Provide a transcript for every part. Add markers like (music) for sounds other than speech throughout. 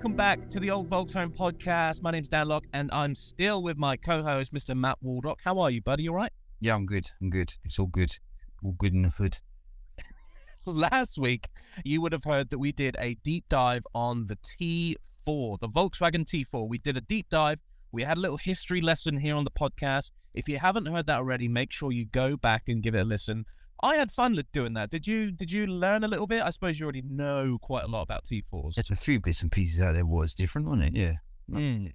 Welcome back to the Old Volks Home podcast. My name's Dan Locke, and I'm still with my co-host, Mr. Matt Waldock. How are you, buddy? You all right? Yeah, I'm good. I'm good. It's all good. All good in the hood. (laughs) Last week, you would have heard that we did a deep dive on the T4, the Volkswagen T4. We did a deep dive. We had a little history lesson here on the podcast. If you haven't heard that already, make sure you go back and give it a listen. I had fun doing that. Did you? Did you learn a little bit? I suppose you already know quite a lot about T4s. There's a few bits and pieces out there was different, wasn't it? Yeah. Mm.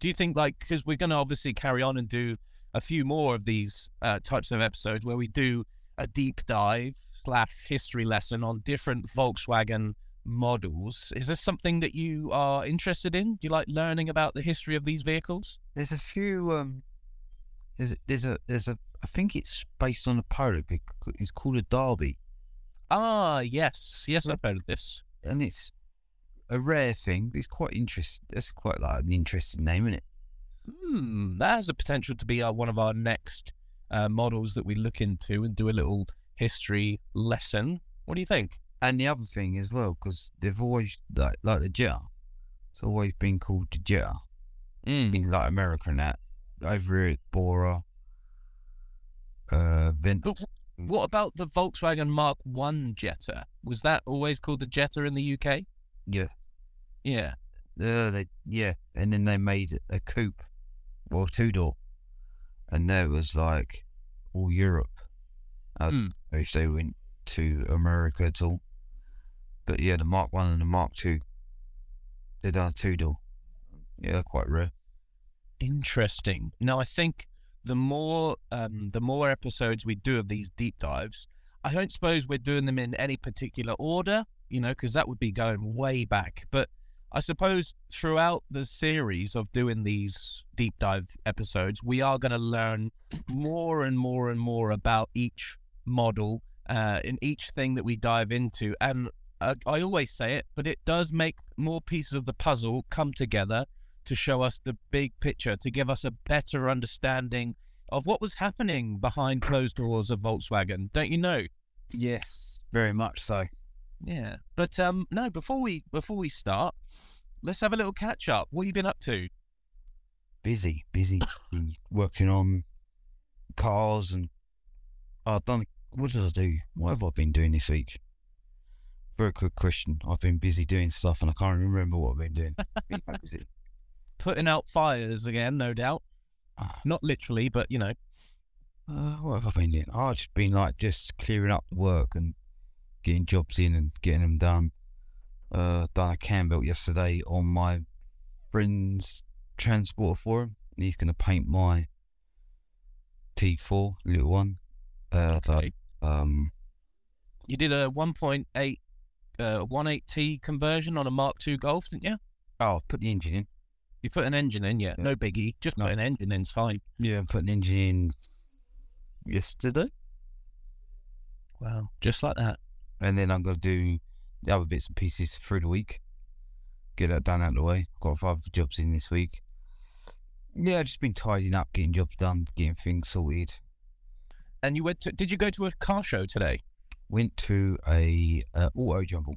Do you think like because we're going to obviously carry on and do a few more of these uh, types of episodes where we do a deep dive slash history lesson on different Volkswagen models. Is this something that you are interested in? Do you like learning about the history of these vehicles? There's a few. Um, there's a, there's a there's a. I think it's based on a Polo. It's called a Derby, Ah, yes, yes, I've heard of this. and it's a rare thing. But it's quite interesting. That's quite like an interesting name, isn't it? Hmm, that has the potential to be uh, one of our next uh, models that we look into and do a little history lesson. What do you think? And the other thing as well, because they've always like like the Jetta. It's always been called the Jetta Mm. in like America and that. Over here, it's Bora, uh, Vent. But what about the Volkswagen Mark One Jetta? Was that always called the Jetta in the UK? Yeah. Yeah. Uh, they, yeah, and then they made a coupe, or two door, and that was like all Europe. I don't Hmm. know if they went to America at all, but yeah, the Mark One and the Mark Two, they done a two door. Yeah, they're quite rare. Interesting. Now, I think the more um, the more episodes we do of these deep dives, I don't suppose we're doing them in any particular order, you know, because that would be going way back. But I suppose throughout the series of doing these deep dive episodes, we are going to learn more and more and more about each model uh, in each thing that we dive into. And uh, I always say it, but it does make more pieces of the puzzle come together to show us the big picture, to give us a better understanding of what was happening behind closed doors of Volkswagen. Don't you know? Yes, very much so. Yeah. But um, no. Before we before we start, let's have a little catch up. What have you been up to? Busy, busy, (coughs) working on cars and I've done. What did I do? What have I been doing this week? Very good question. I've been busy doing stuff and I can't remember what I've been doing. Been busy. (laughs) Putting out fires again, no doubt. Not literally, but you know. Uh, what have I been doing? I've just been like just clearing up the work and getting jobs in and getting them done. Uh, done a cam belt yesterday on my friend's transporter for him, and he's going to paint my T4 little one. Uh, Okay. um, You did a 1.8 uh, 18T conversion on a Mark II Golf, didn't you? oh, put the engine in. You put an engine in, yeah. Yeah. No biggie. Just No. put an engine in's fine. Yeah, put an engine in yesterday, Wow. Just like that. and then I'm going to do the other bits and pieces through the week. Get that done out of the way. Got five jobs in this week. Yeah, just been tidying up, getting jobs done, getting things sorted. And you went to? Did you go to a car show today? Went to a uh, auto jumble.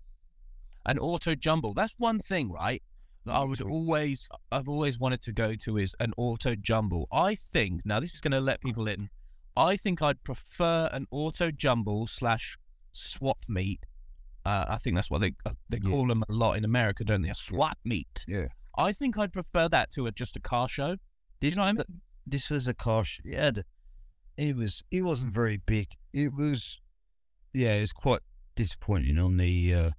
An auto jumble. That's one thing, right? That I was always, I've always wanted to go to is an auto jumble. I think now this is going to let people in. I think I'd prefer an auto jumble slash swap meet. Uh, I think that's what they uh, they Yeah. call them a lot in America, don't they? A swap meet. Yeah. I think I'd prefer that to a, just a car show. This, you know I mean? This was a car. show. yeah, it was. It wasn't very big. It was. Yeah, it's quite disappointing on the uh,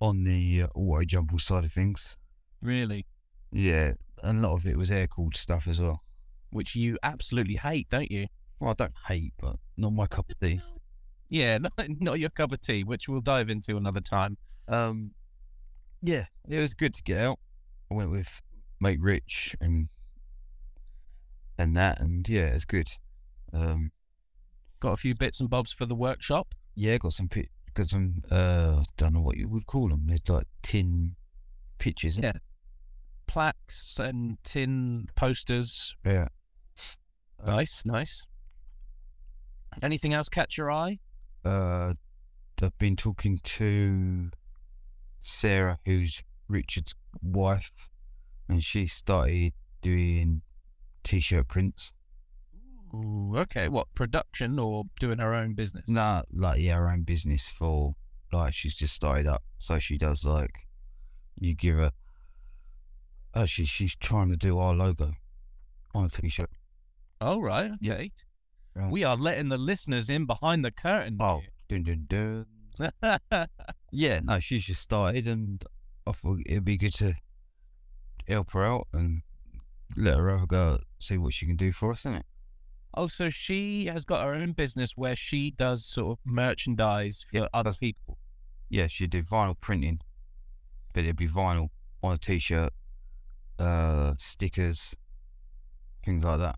on the uh, auto jumble side of things. Really, Yeah, and a lot of it was air cooled stuff as well. which you absolutely hate, don't you? Well, I don't hate, but not my cup of tea. Yeah, (laughs) not, not your cup of tea, which we'll dive into another time. Um, yeah, it was good to get out. I went with mate Rich and and that, and yeah, it's good. Um, Got a few bits and bobs for the workshop. yeah, got some pi- got some. Uh, don't know what you would call them. They're like tin pictures. Yeah. Plaques and tin posters. yeah. Uh, Nice, nice. Anything else catch your eye? Uh, I've been talking to Sarah, who's Richard's wife, and she started doing t-shirt prints. Ooh, okay. What production or doing her own business? Nah, like yeah, her own business for like she's just started up, so she does like you give her. Oh, Actually, she's trying to do our logo on a t-shirt. Oh right. Yeah. Okay. Right. We are letting the listeners in behind the curtain. Oh, dun dun dun. (laughs) Yeah, no, she's just started, and I thought it'd be good to help her out and let her have a go, see what she can do for us, isn't it? Oh, so she has got her own business where she does sort of merchandise for Yeah, other people. Yeah, she'd do vinyl printing, but it'd be vinyl on a t-shirt, uh, stickers, things like that.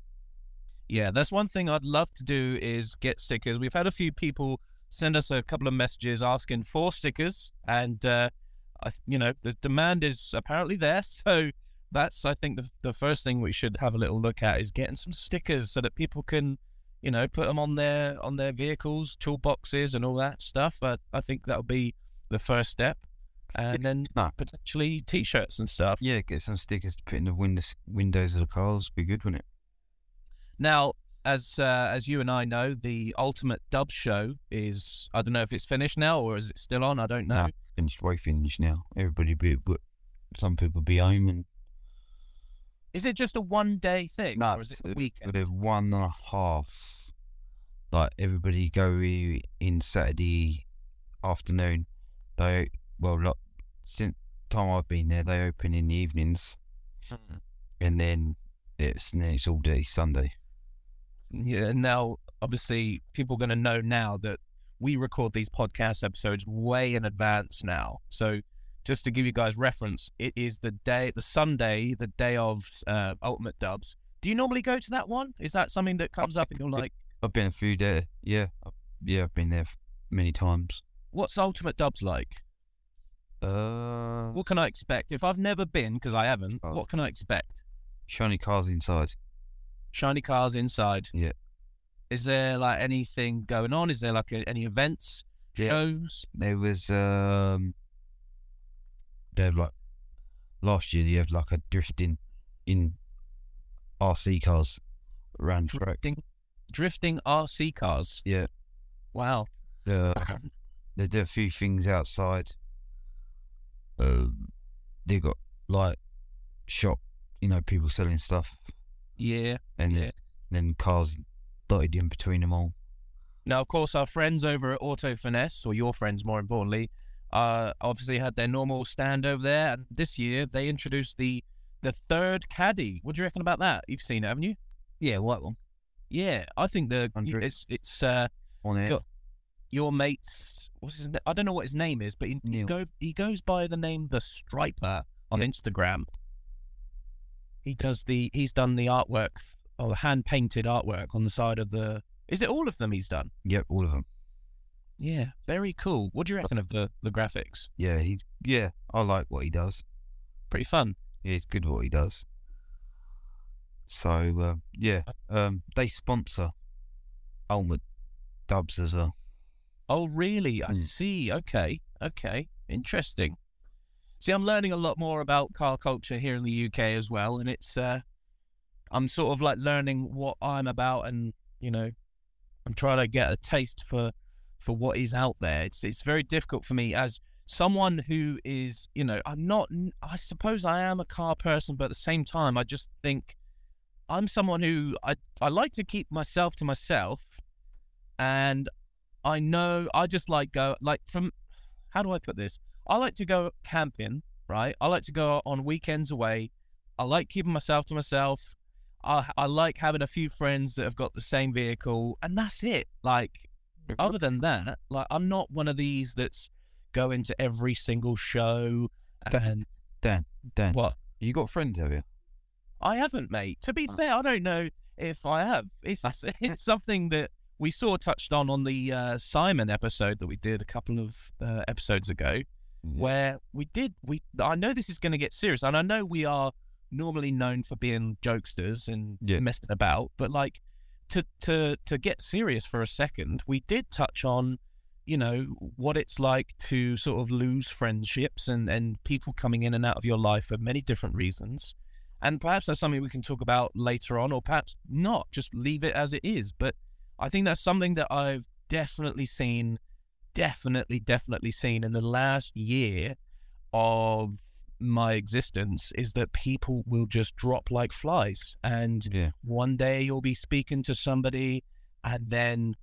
Yeah, that's one thing I'd love to do is get stickers. We've had a few people send us a couple of messages asking for stickers, and uh, I, you know, the demand is apparently there. (laughs) So that's, I think, the the first thing we should have a little look at is getting some stickers so that people can, you know, put them on their on their vehicles, toolboxes, and all that stuff. But I think that'll be the first step, and then No. potentially t-shirts and stuff. Yeah, get some stickers to put in the windows windows of the cars. Be good, wouldn't it? Now, as uh, as you and I know, the Ultimate Dub Show is I don't know if it's finished now or is it still on. I don't know. No. Finished, way finished now. Everybody be, some people be home and Is it just a one day thing No, or is it a it's- weekend? With one and a half. Like everybody go in Saturday afternoon. They well, like, since time I've been there, they open in the evenings, Hmm. and then it's and then it's all day Sunday. Yeah. Now, obviously, people are going to know now that we record these podcast episodes way in advance now. So, just to give you guys reference, it is the day, the Sunday, the day of uh, Ultimate Dubs. Do you normally go to that one? Is that something that comes up and you're like, I've been a few there. Yeah, yeah, I've been there many times. what's Ultimate Dubs like? Uh, What can I expect? If I've never been, because I haven't, Oh. what can I expect? shiny cars inside. Shiny cars inside. Yeah. Is there like anything going on? Is there like a, any events, Yeah. shows? There was um, they had like last year. They had like a drifting in RC cars around track. Drifting, drifting RC cars. Yeah. Wow. Uh, (coughs) they did a few things outside. Um, they got like shop, you know, people selling stuff, Yeah. and Yeah. then, then cars dotted in between them all. Now, of course, our friends over at Auto Finesse, or your friends more importantly, uh, obviously had their normal stand over there. And this year they introduced the the third caddy. What do you reckon about that? You've seen it, haven't you? Yeah, white one Yeah, I think the Hundred. it's it's uh, on it. Your mate's what's his I don't know what his name is, but he, go he goes by the name the Striper on Yeah. Instagram. He does the he's done the artwork or hand painted artwork on the side of the. Is it all of them he's done? Yep, all of them. Yeah, very cool. What do you reckon of the the graphics? Yeah, he's yeah. I like what he does. Pretty fun. Yeah, he's good at what he does. So uh, yeah, um, they sponsor Ultimate Dubs as well. Oh, really? I Mm. see. Okay. Okay. Interesting. See, I'm learning a lot more about car culture here in the UK as well, and it's uh, I'm sort of like learning what I'm about, and you know, I'm trying to get a taste for for what is out there. It's it's very difficult for me as someone who is, you know, I'm not. I suppose I am a car person, but at the same time, I just think I'm someone who I I like to keep myself to myself, and I know I just like go like from how do I put this? I like to go camping, right? I like to go on weekends away. I like keeping myself to myself. I I like having a few friends that have got the same vehicle, and that's it. Like other than that, like I'm not one of these that's going to every single show and Dan, Dan, what you got friends, have you? I haven't, mate. To be fair, I don't know if I have. It's (laughs) it's something that we saw touched on on the uh, Simon episode that we did a couple of uh, episodes ago, where we did we. I know this is going to get serious, and I know we are normally known for being jokesters and Yeah. messing about, but like to to to get serious for a second, we did touch on you know, what it's like to sort of lose friendships and, and people coming in and out of your life for many different reasons. And perhaps that's something we can talk about later on, or perhaps not, just leave it as it is. But I think that's something that I've definitely seen, definitely, definitely seen in the last year of my existence is that people will just drop like flies. And Yeah. one day you'll be speaking to somebody and then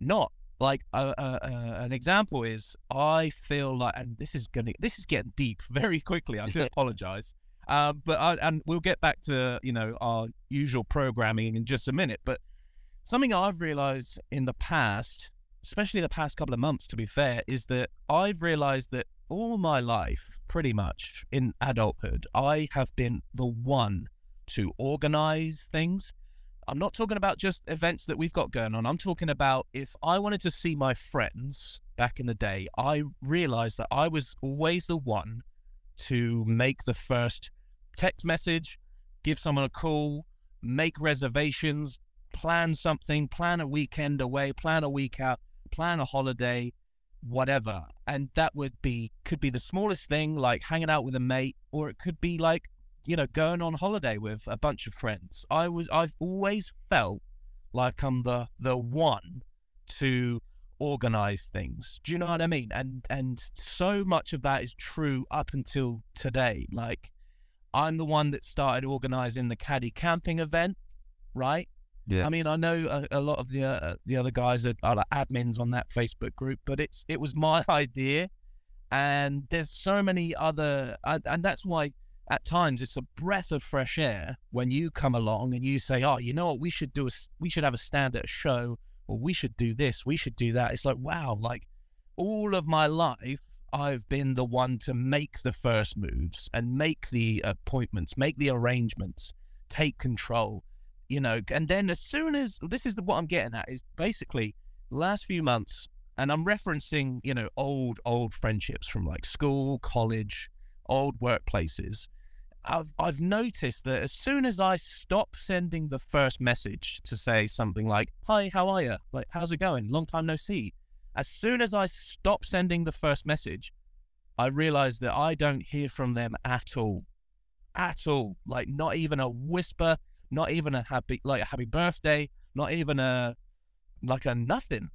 not. Like uh, uh, uh, an example is, I feel like, and this is gonna, this is getting deep (laughs) very quickly. I do (laughs) apologize, um, but I, and we'll get back to you know our usual programming in just a minute. But something I've realized in the past, especially the past couple of months, to be fair, is that I've realized that all my life, pretty much in adulthood, I have been the one to organize things. I'm not talking about just events that we've got going on. I'm talking about if I wanted to see my friends back in the day, I realized that I was always the one to make the first text message, give someone a call, make reservations, plan something, plan a weekend away, plan a week out, plan a holiday, whatever. And that would be could be the smallest thing like hanging out with a mate or it could be like you know going on holiday with a bunch of friends. I was I've always felt like I'm the the one to organize things. Do you know what I mean? And and so much of that is true up until today. Like I'm the one that started organizing the caddy camping event, right? Yeah. I mean, I know a, a lot of the uh, the other guys are, are like admins on that Facebook group, but it's it was my (laughs) idea, and there's so many other, and, and that's why at times it's a breath of fresh air when you come along and you say, "Oh, you know what? We should do a we should have a stand at a show, or we should do this, we should do that." It's like, wow, like all of my life. I've been the one to make the first moves and make the appointments, make the arrangements, take control you know and then as soon as this is the, what i'm getting at is basically last few months and i'm referencing you know old old friendships from like school college old workplaces. I've i've noticed that as soon as i stop sending the first message to say something like hi how are you like how's it going? Long time no see. As soon as i stop sending the first message i realize that i don't hear from them at all. At all. Like not even a whisper not even a happy like a happy birthday, not even a like a nothing.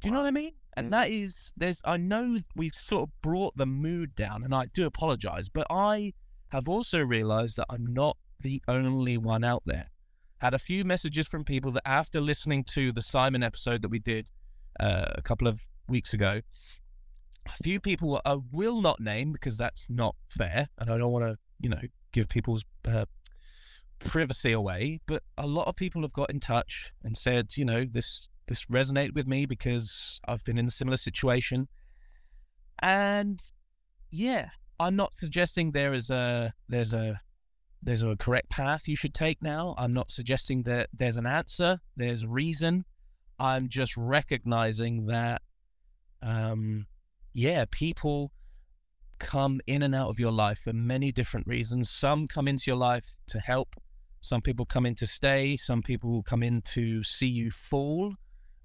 Do you know what I mean? And that is there's I know we've sort of brought the mood down and I do apologize, but I have also realized that I'm not the only one out there. Had a few messages from people that after listening to the Simon episode that we did uh, a couple of weeks ago, a few people I will not name because that's not fair and I don't want to, you know, give people's uh, privacy away, but a lot of people have got in touch and said, you know, this this resonated with me because I've been in a similar situation. And yeah, I'm not suggesting there is a there's a there's a correct path you should take now. I'm not suggesting that there's an answer, there's a reason. I'm just recognizing that um yeah, people come in and out of your life for many different reasons. Some come into your life to help, some people come in to stay, some people come in to see you fall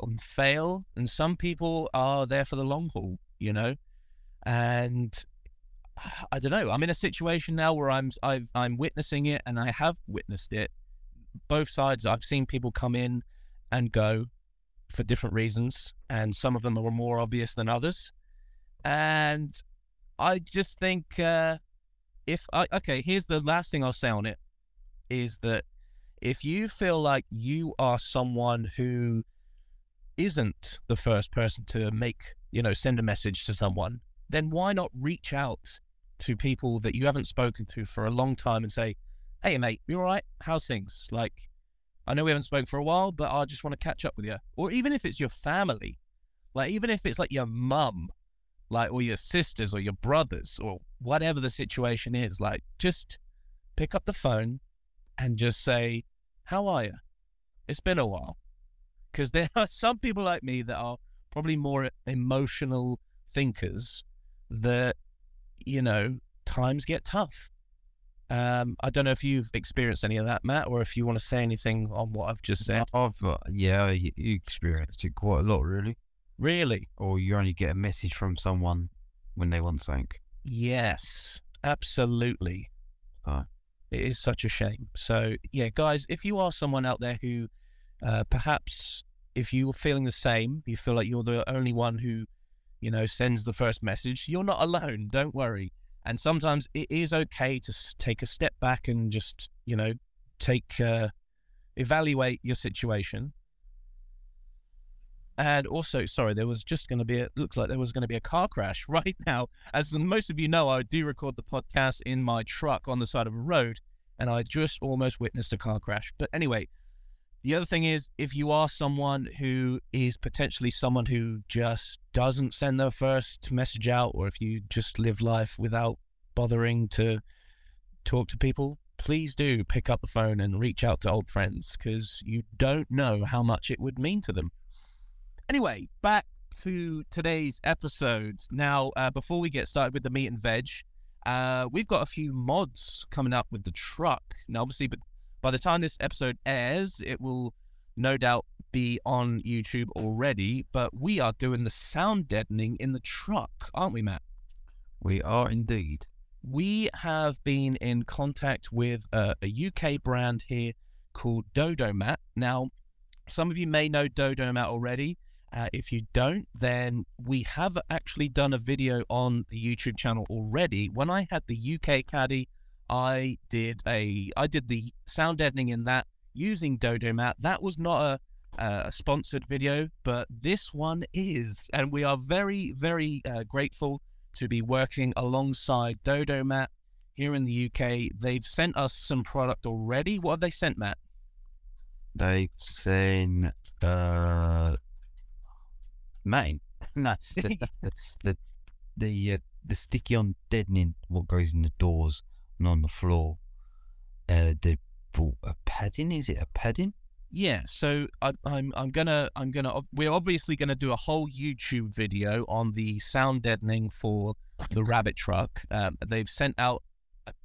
and fail, and some people are there for the long haul, you know? And (sighs) I don't know. I'm in a situation now where I'm I've, I'm witnessing it, and I have witnessed it. Both sides. I've seen people come in and go for different reasons, and some of them are more obvious than others. And I just think uh, if I, okay, here's the last thing I'll say on it is that if you feel like you are someone who isn't the first person to make, you know, send a message to someone, then why not reach out to people that you haven't spoken to for a long time and say, "Hey, mate, you all right? How's things? Like, I know we haven't spoken for a while, but I just want to catch up with you." Or even if it's your family, like even if it's like your mum, like or your sisters or your brothers or whatever the situation is, like just pick up the phone and just say, "How are you? It's been a while." Because there are some people like me that are probably more emotional thinkers that you know times get tough. Um, I don't know if you've experienced any of that, Matt, or if you want to say anything on what I've just said. I've uh, yeah, you experienced it quite a lot, really. Really? or you only get a message from someone when they want something. Yes, absolutely. Oh. It is such a shame. So, yeah, guys, if you are someone out there who uh, perhaps if you are feeling the same, you feel like you're the only one who, you know, sends the first message, you're not alone. Don't worry. And sometimes it is okay to take a step back and just, you know, take, uh, evaluate your situation. And also, sorry, there was just going to be, a, looks like there was going to be a car crash (laughs) right now. As most of you know, I do record the podcast in my truck on the side of a road, and I just almost witnessed a car crash. But anyway, the other thing is, if you are someone who is potentially someone who just doesn't send their first message out, or if you just live life without bothering to talk to people, please do pick up the phone and reach out to old friends because you don't know how much it would mean to them. Anyway, back to today's episode. Now, uh, before we get started with the meat and veg, uh, we've got a few mods coming up with the truck. Now, obviously, but by the time this episode airs, it will no doubt be on YouTube already. But we are doing the sound deadening in the truck, aren't we, Matt? We are indeed. we have been in contact with a, a UK brand here called Dodo Mat. Now, some of you may know Dodo Mat already. Uh, if you don't, then we have actually done a video on the YouTube channel already. When I had the UK caddy, I did a I did the sound deadening in that using Dodo Mat. That was not a, a sponsored video, but this one is, and we are very very uh, grateful to be working alongside Dodo Mat here in the UK. They've sent us some product already. What have they sent, Matt? They've sent uh, Maine. (laughs) no, the (laughs) the the, uh, the sticky on deadening what goes in the doors and on the floor. Uh, they bought a padding. Is it a padding? Yeah, so I, I'm I'm gonna I'm gonna we're obviously gonna do a whole YouTube video on the sound deadening for the rabbit truck. Um, they've sent out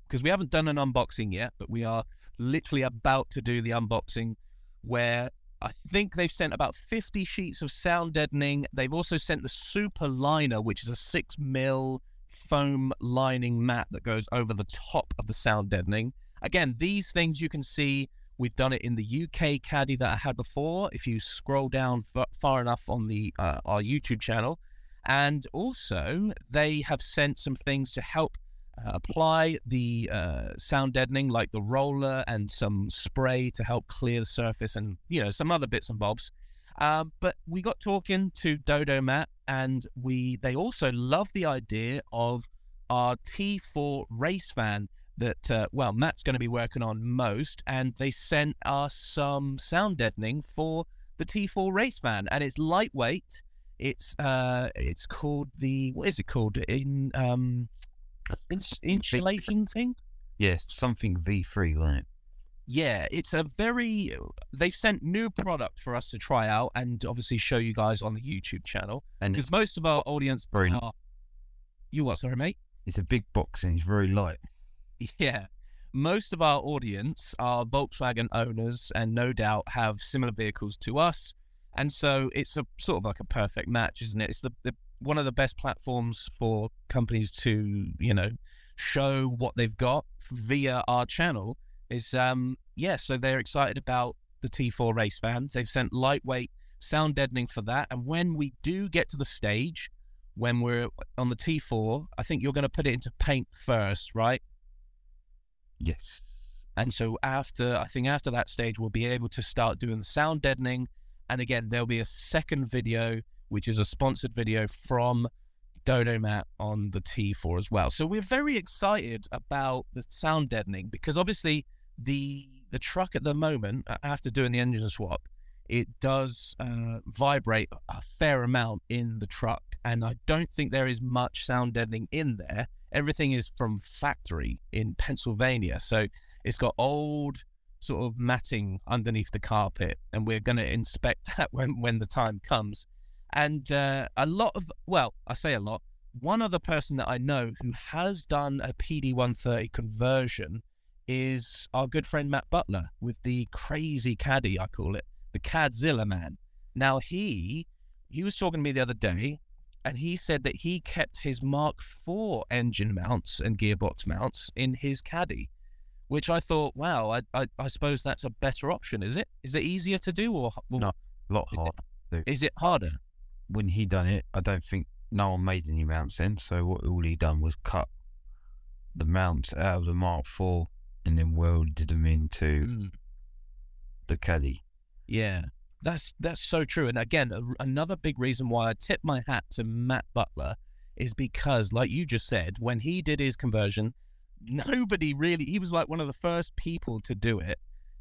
because we haven't done an unboxing yet, but we are literally about to do the unboxing where I think they've sent about 50 sheets of sound deadening. They've also sent the super liner, which is a six mil foam lining mat that goes over the top of the sound deadening. Again, these things you can see We've done it in the UK caddy that I had before. If you scroll down f- far enough on the uh, our YouTube channel, and also they have sent some things to help apply the uh, sound deadening, like the roller and some spray to help clear the surface, and you know some other bits and bobs. Um, but we got talking to Dodo Mat, and we they also love the idea of our T4 race van that uh, well Matt's going to be working on most, and they sent us some sound deadening for the T4 race van, and it's lightweight. It's uh, it's called the what is it called in um, ins- insulation thing. Yes, something V3, wasn't it? Yeah, it's a very. Uh, they've sent new product for us to try out and obviously show you guys on the YouTube channel And because most of our audience very- are. You what? Sorry, mate. it's a big box and it's very light. Yeah. Most of our audience are Volkswagen owners and no doubt have similar vehicles to us. And so it's a sort of like a perfect match, isn't it? It's the, the one of the best platforms for companies to, you know, show what they've got via our channel is um yeah, so they're excited about the T4 race van. They've sent lightweight sound deadening for that. And when we do get to the stage when we're on the T4, I think you're going to put it into paint first, right? Yes. And so after, I think after that stage, we'll be able to start doing the sound deadening. And again, there'll be a second video, which is a sponsored video from Dodo Mat on the T4 as well. So we're very excited about the sound deadening because obviously the the truck at the moment, after doing the engine swap, it does uh, vibrate a fair amount in the truck, and I don't think there is much sound deadening in there. Everything is from factory in Pennsylvania, so it's got old sort of matting underneath the carpet, and we're going to inspect (laughs) that when when the time comes. And uh, a lot of well, I say a lot. One other person that I know who has done a PD 130 conversion is our good friend Matt Butler with the crazy caddy, I call it, the Cadzilla man. Now he he was talking to me the other day, and he said that he kept his Mark IV engine mounts and gearbox mounts in his caddy, which I thought, wow, I I, I suppose that's a better option. Is it? Is it easier to do or or No. a lot Is it- harder. is it harder? When he done it, I don't think no one made any mounts then. So what all he done was cut the mounts out of the Mark IV and then welded them into Mm. the caddy. Yeah, that's that's so true. And again, a, another big reason why I tip my hat to Matt Butler is because, like you just said, when he did his conversion, (laughs) nobody really. He was like one of the first people to do it.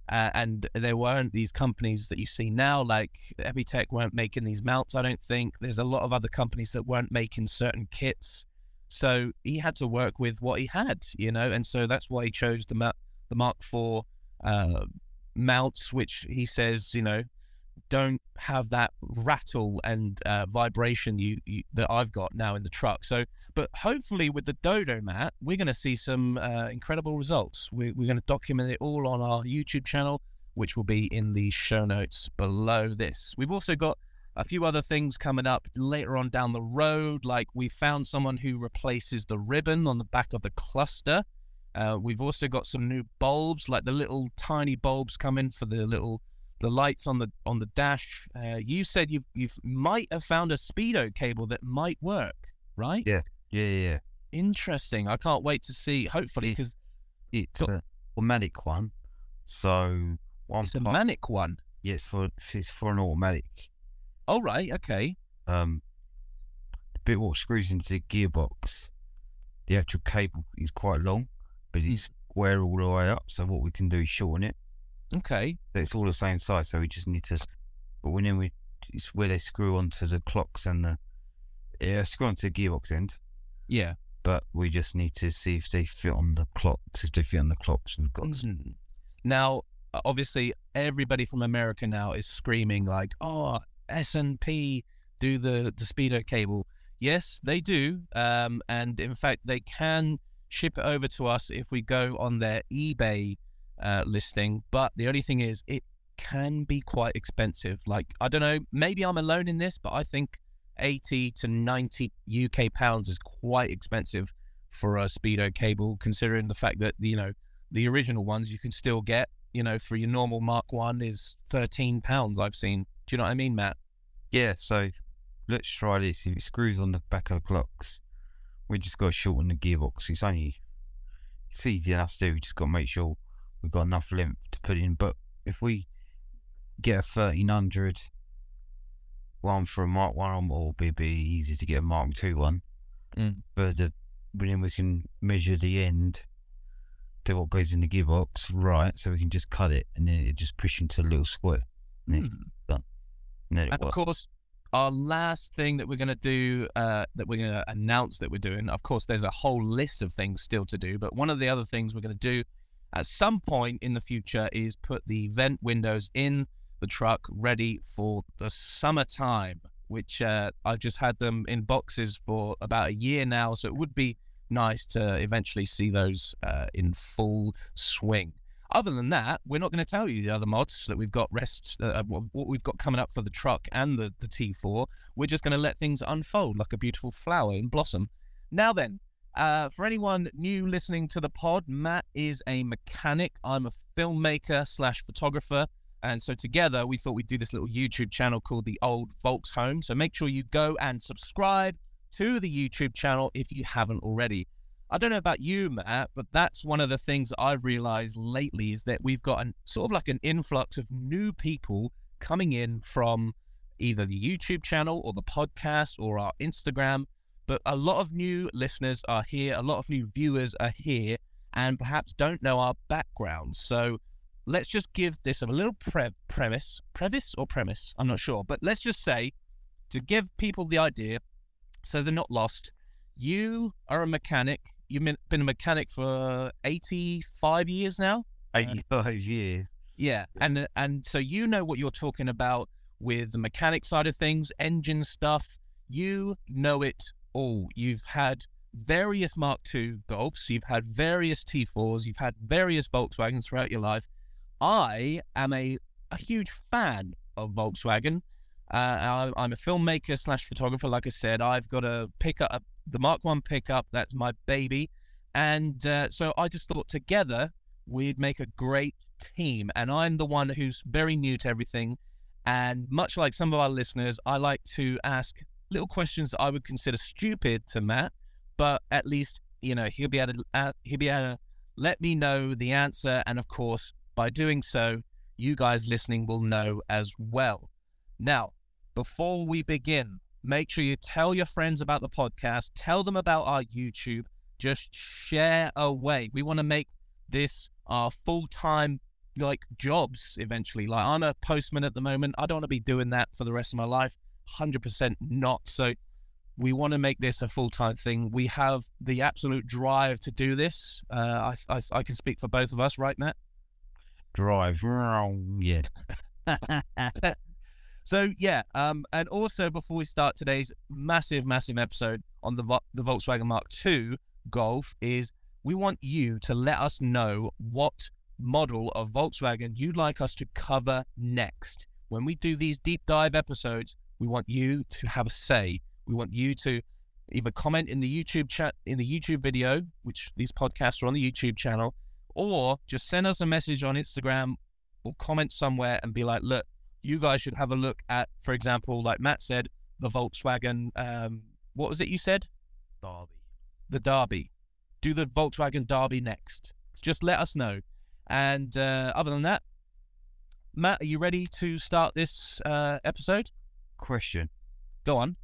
Uh, and there weren't these companies that you see now, like Epitech weren't making these mounts. I don't think there's a lot of other companies that weren't making certain kits. So he had to work with what he had, you know, and so that's why he chose the Ma- the Mark IV uh, mounts, which he says, you know, don't have that rattle and uh, vibration you, you that I've got now in the truck. So, but hopefully with the Dodo mat, we're going to see some uh, incredible results. We, we're going to document it all on our YouTube channel, which will be in the show notes below this. We've also got a few other things coming up later on down the road, like we found someone who replaces the ribbon on the back of the cluster. Uh, we've also got some new bulbs, like the little tiny bulbs coming for the little the lights on the on the dash. Uh, you said you've you might have found a speedo cable that might work, right? Yeah. Yeah, yeah. Interesting. I can't wait to see. Hopefully, because It's So- a automatic one. So one it's a part- manic one. yeah, for it's for an automatic. All right. Okay. Um, the bit what screws into the gearbox, the actual cable is quite long, but Hmm. it's square all the way up. So what we can do is shorten it. Okay. So it's all the same size. So we just need to. But when we, it's where they screw onto the clocks and the, yeah, screw onto the gearbox end. Yeah. But we just need to see if they fit on the clocks. If they fit on the clocks, we've got. Mhm. Now, obviously, everybody from America now is screaming like, "Oh, S and P do the the speedo cable." Yes, they do, um, and in fact, they can ship it over to us if we go on their eBay uh, listing. But the only thing is, it can be quite expensive. Like, I don't know, maybe I'm alone in this, but I think 80 to 90 UK pounds is quite expensive for a speedo cable, considering the fact that you know the original ones you can still get, you know, for your normal Mark One is thirteen pounds. I've seen. Do you know what I mean, Matt? Yeah, so let's try this. If it screws on the back of the clocks, we just got to shorten the gearbox. It's only it's easy enough to do. We just got to make sure we've got enough length to put in. But if we get a thirteen hundred one for a Mark One, or it'll be easy to get a Mark Two one. Mm. But the, then we can measure the end to what goes in the gearbox, right? So we can just cut it, and then it just push into a little square, and then, Hmm. and And of course, our last thing that we're going to do, uh, that we're going to announce that we're doing, of course, there's a whole list of things still to do, but one of the other things we're going to do at some point in the future is put the vent windows in the truck ready for the summertime, which uh, I've just had them in boxes for about a year now, so it would be nice to eventually see those uh, in full swing. Other than that, we're not going to tell you the other mods that we've got rest, uh, what what we've got coming up for the truck and the, the T4. We're just going to let things unfold like a beautiful flower in blossom. Now then, uh, for anyone new listening to the pod, Matt is a mechanic. I'm a filmmaker slash photographer. And so together we thought we'd do this little YouTube channel called The Old Volks Home. So make sure you go and subscribe to the YouTube channel if you haven't already. I don't know about you, Matt, but that's one of the things that I've realized lately is that we've got an sort of like an influx of new people coming in from either the YouTube channel or the podcast or our Instagram. But a lot of new listeners are here, a lot of new viewers are here, and perhaps don't know our backgrounds. So let's just give this a little pre- premise, premise or premise, I'm not sure, but let's just say to give people the idea so they're not lost. You are a mechanic. You've been been a mechanic for 85 years now. Uh, 85 years. Yeah, and and so you know what you're talking about with the mechanic side of things, engine stuff. You know it all. You've had various Mark II Golfs, you've had various T4s, you've had various Volkswagens throughout your life. I am a a huge fan of Volkswagen. Uh, I, I'm a filmmaker slash photographer. Like I said, I've got a pickup, the Mark One pickup. That's my baby, and uh, so I just thought together we'd make a great team. And I'm the one who's very new to everything, and much like some of our listeners, I like to ask little questions that I would consider stupid to Matt, but at least you know he'll be able to uh, he'll be able to let me know the answer, and of course, by doing so, you guys listening will know as well. Now, before we begin, make sure you tell your friends about the podcast, tell them about our YouTube, just share away. We want to make this our full time like jobs eventually. Like I'm a postman at the moment. I don't want to be doing that for the rest of my life. 100% not. So we want to make this a full time thing. We have the absolute drive to do this. Uh, I, I, I can speak for both of us, right, Matt? Drive. Yeah. (laughs) So yeah, um, and also before we start today's massive, massive episode on the Vo- the Volkswagen Mark II Golf, is we want you to let us know what model of Volkswagen you'd like us to cover next. When we do these deep dive episodes, we want you to have a say. We want you to either comment in the YouTube chat in the YouTube video, which these podcasts are on the YouTube channel, or just send us a message on Instagram or comment somewhere and be like, look, you guys should have a look at, for example, like Matt said, the Volkswagen. Um, what was it you said? Derby. The Derby. Do the Volkswagen Derby next. Just let us know. And uh, other than that, Matt, are you ready to start this uh, episode? Question. Go on.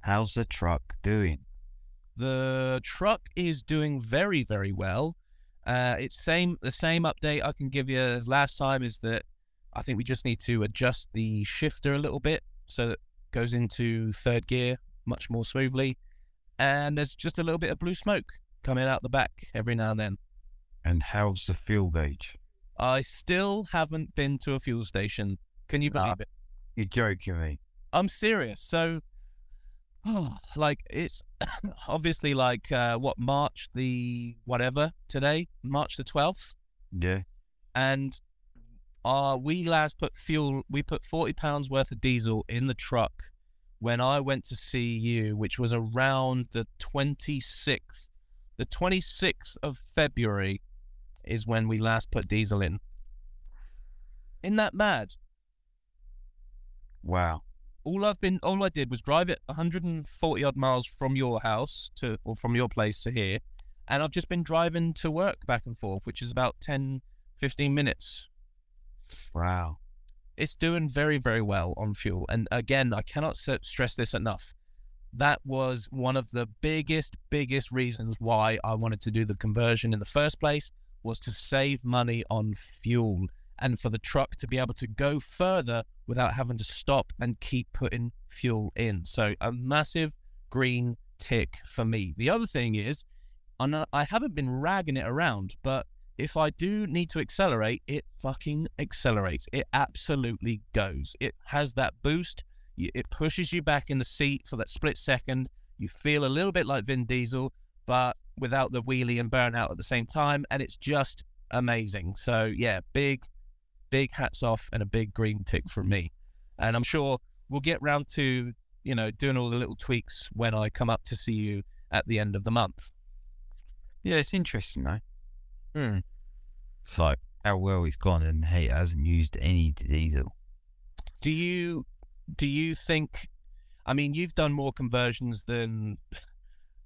How's the truck doing? The truck is doing very, very well. Uh, it's same the same update I can give you as last time is that I think we just need to adjust the shifter a little bit so that it goes into third gear much more smoothly. And there's just a little bit of blue smoke coming out the back every now and then. And how's the fuel gauge? I still haven't been to a fuel station. Can you believe Ah. it? You're joking me. I'm serious. So, (sighs) like, it's (coughs) obviously like uh, what March the whatever today, March the twelfth, Yeah. and uh, we last put fuel. We put forty pounds worth of diesel in the truck when I went to see you, which was around the twenty sixth. The twenty sixth of February is when we last put diesel in. Isn't that mad? Wow. All I've been all I did was drive it 140 odd miles from your house to or from your place to here and I've just been driving to work back and forth which is about 10 15 minutes. Wow. it's doing very very well on fuel and again I cannot stress this enough. That was one of the biggest biggest reasons why I wanted to do the conversion in the first place was to save money on fuel and for the truck to be able to go further without having to stop and keep putting fuel in. So a massive green tick for me. The other thing is, and I I haven't been ragging it around, but if I do need to accelerate, it fucking accelerates. It absolutely goes. It has that boost. It pushes you back in the seat for that split second. You feel a little bit like Vin Diesel, but without the wheelie and burnout at the same time. And it's just amazing. So, yeah, big, big hats off and a big green tick from me. And I'm sure we'll get round to, you know, doing all the little tweaks when I come up to see you at the end of the month. Yeah, it's interesting though. Hmm. Like how well it's gone and he hasn't used any diesel. Do you do you think? I mean, you've done more conversions than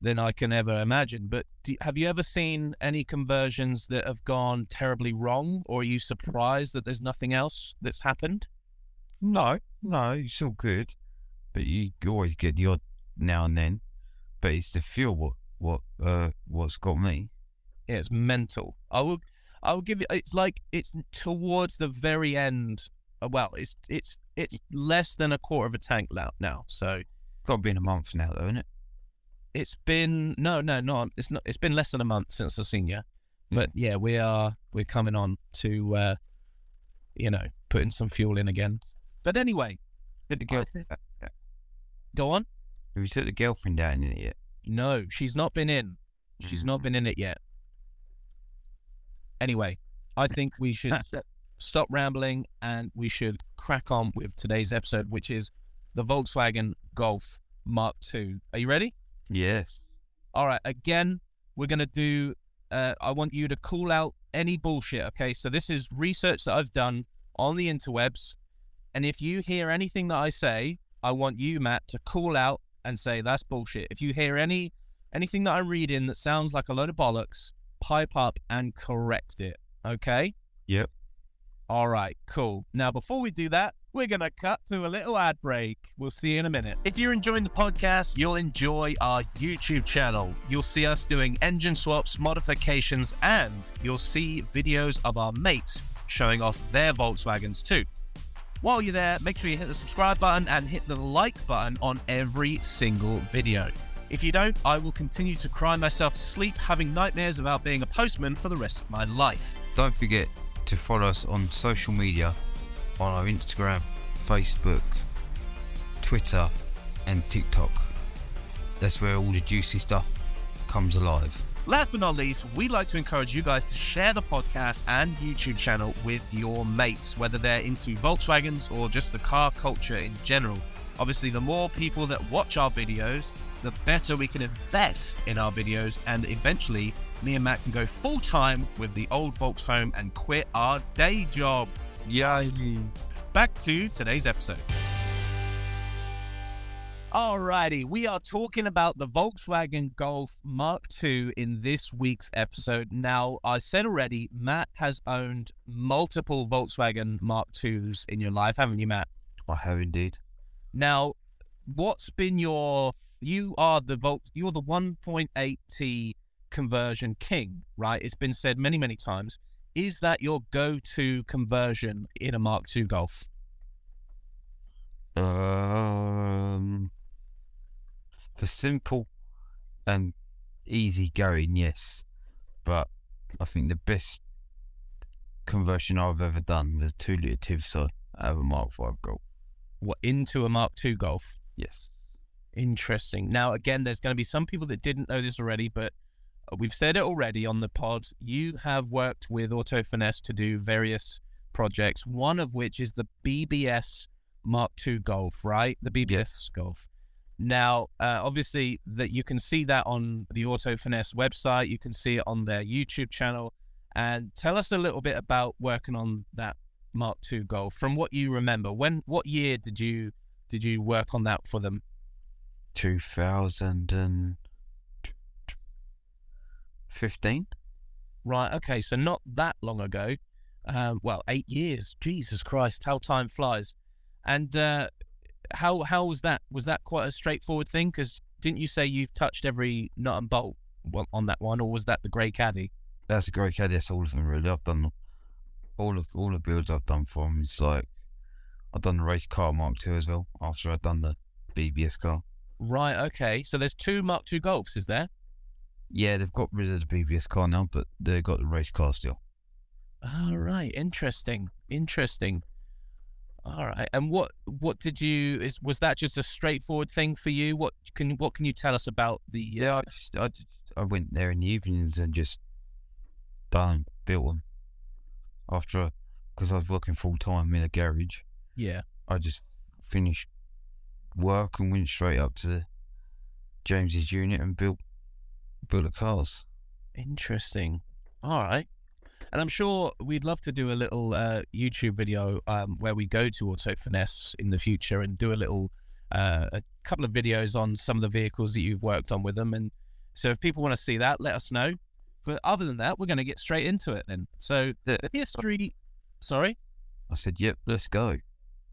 than I can ever imagine. But do, have you ever seen any conversions that have gone terribly wrong, or are you surprised that there's nothing else that's happened? No, no, it's all good. But you always get the odd now and then. But it's the fuel what what uh what's got me. Yeah, it's mental. I will, I will give you. It's like it's towards the very end. uh, Well, it's it's it's less than a quarter of a tank now. Now, so Got to be in a month now though, isn't it? It's been no, no, no. It's not. It's been less than a month since I've seen you. But yeah, we are we're coming on to uh, you know putting some fuel in again. But anyway, Took the girl, go on. have you took the girlfriend down in it yet? No, she's not been in. She's not been in it yet. Anyway, I think we should (laughs) stop rambling and we should crack on with today's episode, which is the Volkswagen Golf Mark II. Are you ready? Yes. All right. Again, we're going to do, uh, I want you to call out any bullshit. Okay. So this is research that I've done on the interwebs. And if you hear anything that I say, I want you, Matt, to call out and say that's bullshit. If you hear any anything that I read in that sounds like a load of bollocks, pipe up and correct it. Okay? Yep. All right, cool. Now, before we do that, we're going to cut to a little ad break. We'll see you in a minute. If you're enjoying the podcast, you'll enjoy our YouTube channel. You'll see us doing engine swaps, modifications, and you'll see videos of our mates showing off their Volkswagens too. While you're there, make sure you hit the subscribe button and hit the like button on every single video. If you don't, I will continue to cry myself to sleep, having nightmares about being a postman for the rest of my life. Don't forget to follow us on social media on our Instagram, Facebook, Twitter, and TikTok. That's where all the juicy stuff comes alive. Last but not least, we'd like to encourage you guys to share the podcast and YouTube channel with your mates, whether they're into Volkswagens or just the car culture in general. Obviously, the more people that watch our videos, the better we can invest in our videos, and eventually, me and Matt can go full time with the old Volkswagen and quit our day job. Yay! Back to today's episode. Alrighty, we are talking about the Volkswagen Golf Mark II in this week's episode. Now, I said already, Matt has owned multiple Volkswagen Mark IIs in your life, haven't you, Matt? I have indeed. Now, what's been your? You are the Volt. You're the 1.8T conversion king, right? It's been said many, many times. Is that your go-to conversion in a Mark II Golf? Um, for simple and easy going, yes. But I think the best conversion I've ever done was two litre TFSI out of a Mark Five Golf. What into a Mark II Golf? Yes. Interesting. Now, again, there's going to be some people that didn't know this already, but we've said it already on the pod. You have worked with Auto Finesse to do various projects, one of which is the BBS Mark II Golf, right? The BBS Yes. Golf. Now, uh, obviously, that you can see that on the Auto Finesse website. You can see it on their YouTube channel. And tell us a little bit about working on that Mark II goal from what you remember. When, what year did you did you work on that for them? 2015? Right. Okay. So not that long ago. Um, well, eight years. Jesus Christ, how time flies. And uh, how how was that? Was that quite a straightforward thing? Because didn't you say you've touched every nut and bolt on that one, or was that the grey caddy? That's a great caddy. That's all of them, really. I've done all of all the builds I've done for them. It's like I've done the race car Mark II as well after I've done the BBS car. Right. Okay. So there's two Mark II Golfs, is there? Yeah, they've got rid of the BBS car now, but they've got the race car still. All right. Interesting. Interesting. All right. And what what did you is was that just a straightforward thing for you? What can what can you tell us about the Yeah, I just, I, just, I went there in the evenings and just done built them after because I was working full time in a garage. yeah I just finished work and went straight up to James's unit and built built the cars. Interesting. All right. And I'm sure we'd love to do a little uh, YouTube video um, where we go to Auto Finesse in the future and do a little, uh, a couple of videos on some of the vehicles that you've worked on with them. And so if people want to see that, let us know. But other than that, we're going to get straight into it then. So Yeah. the history, sorry, I said, "Yep, let's go."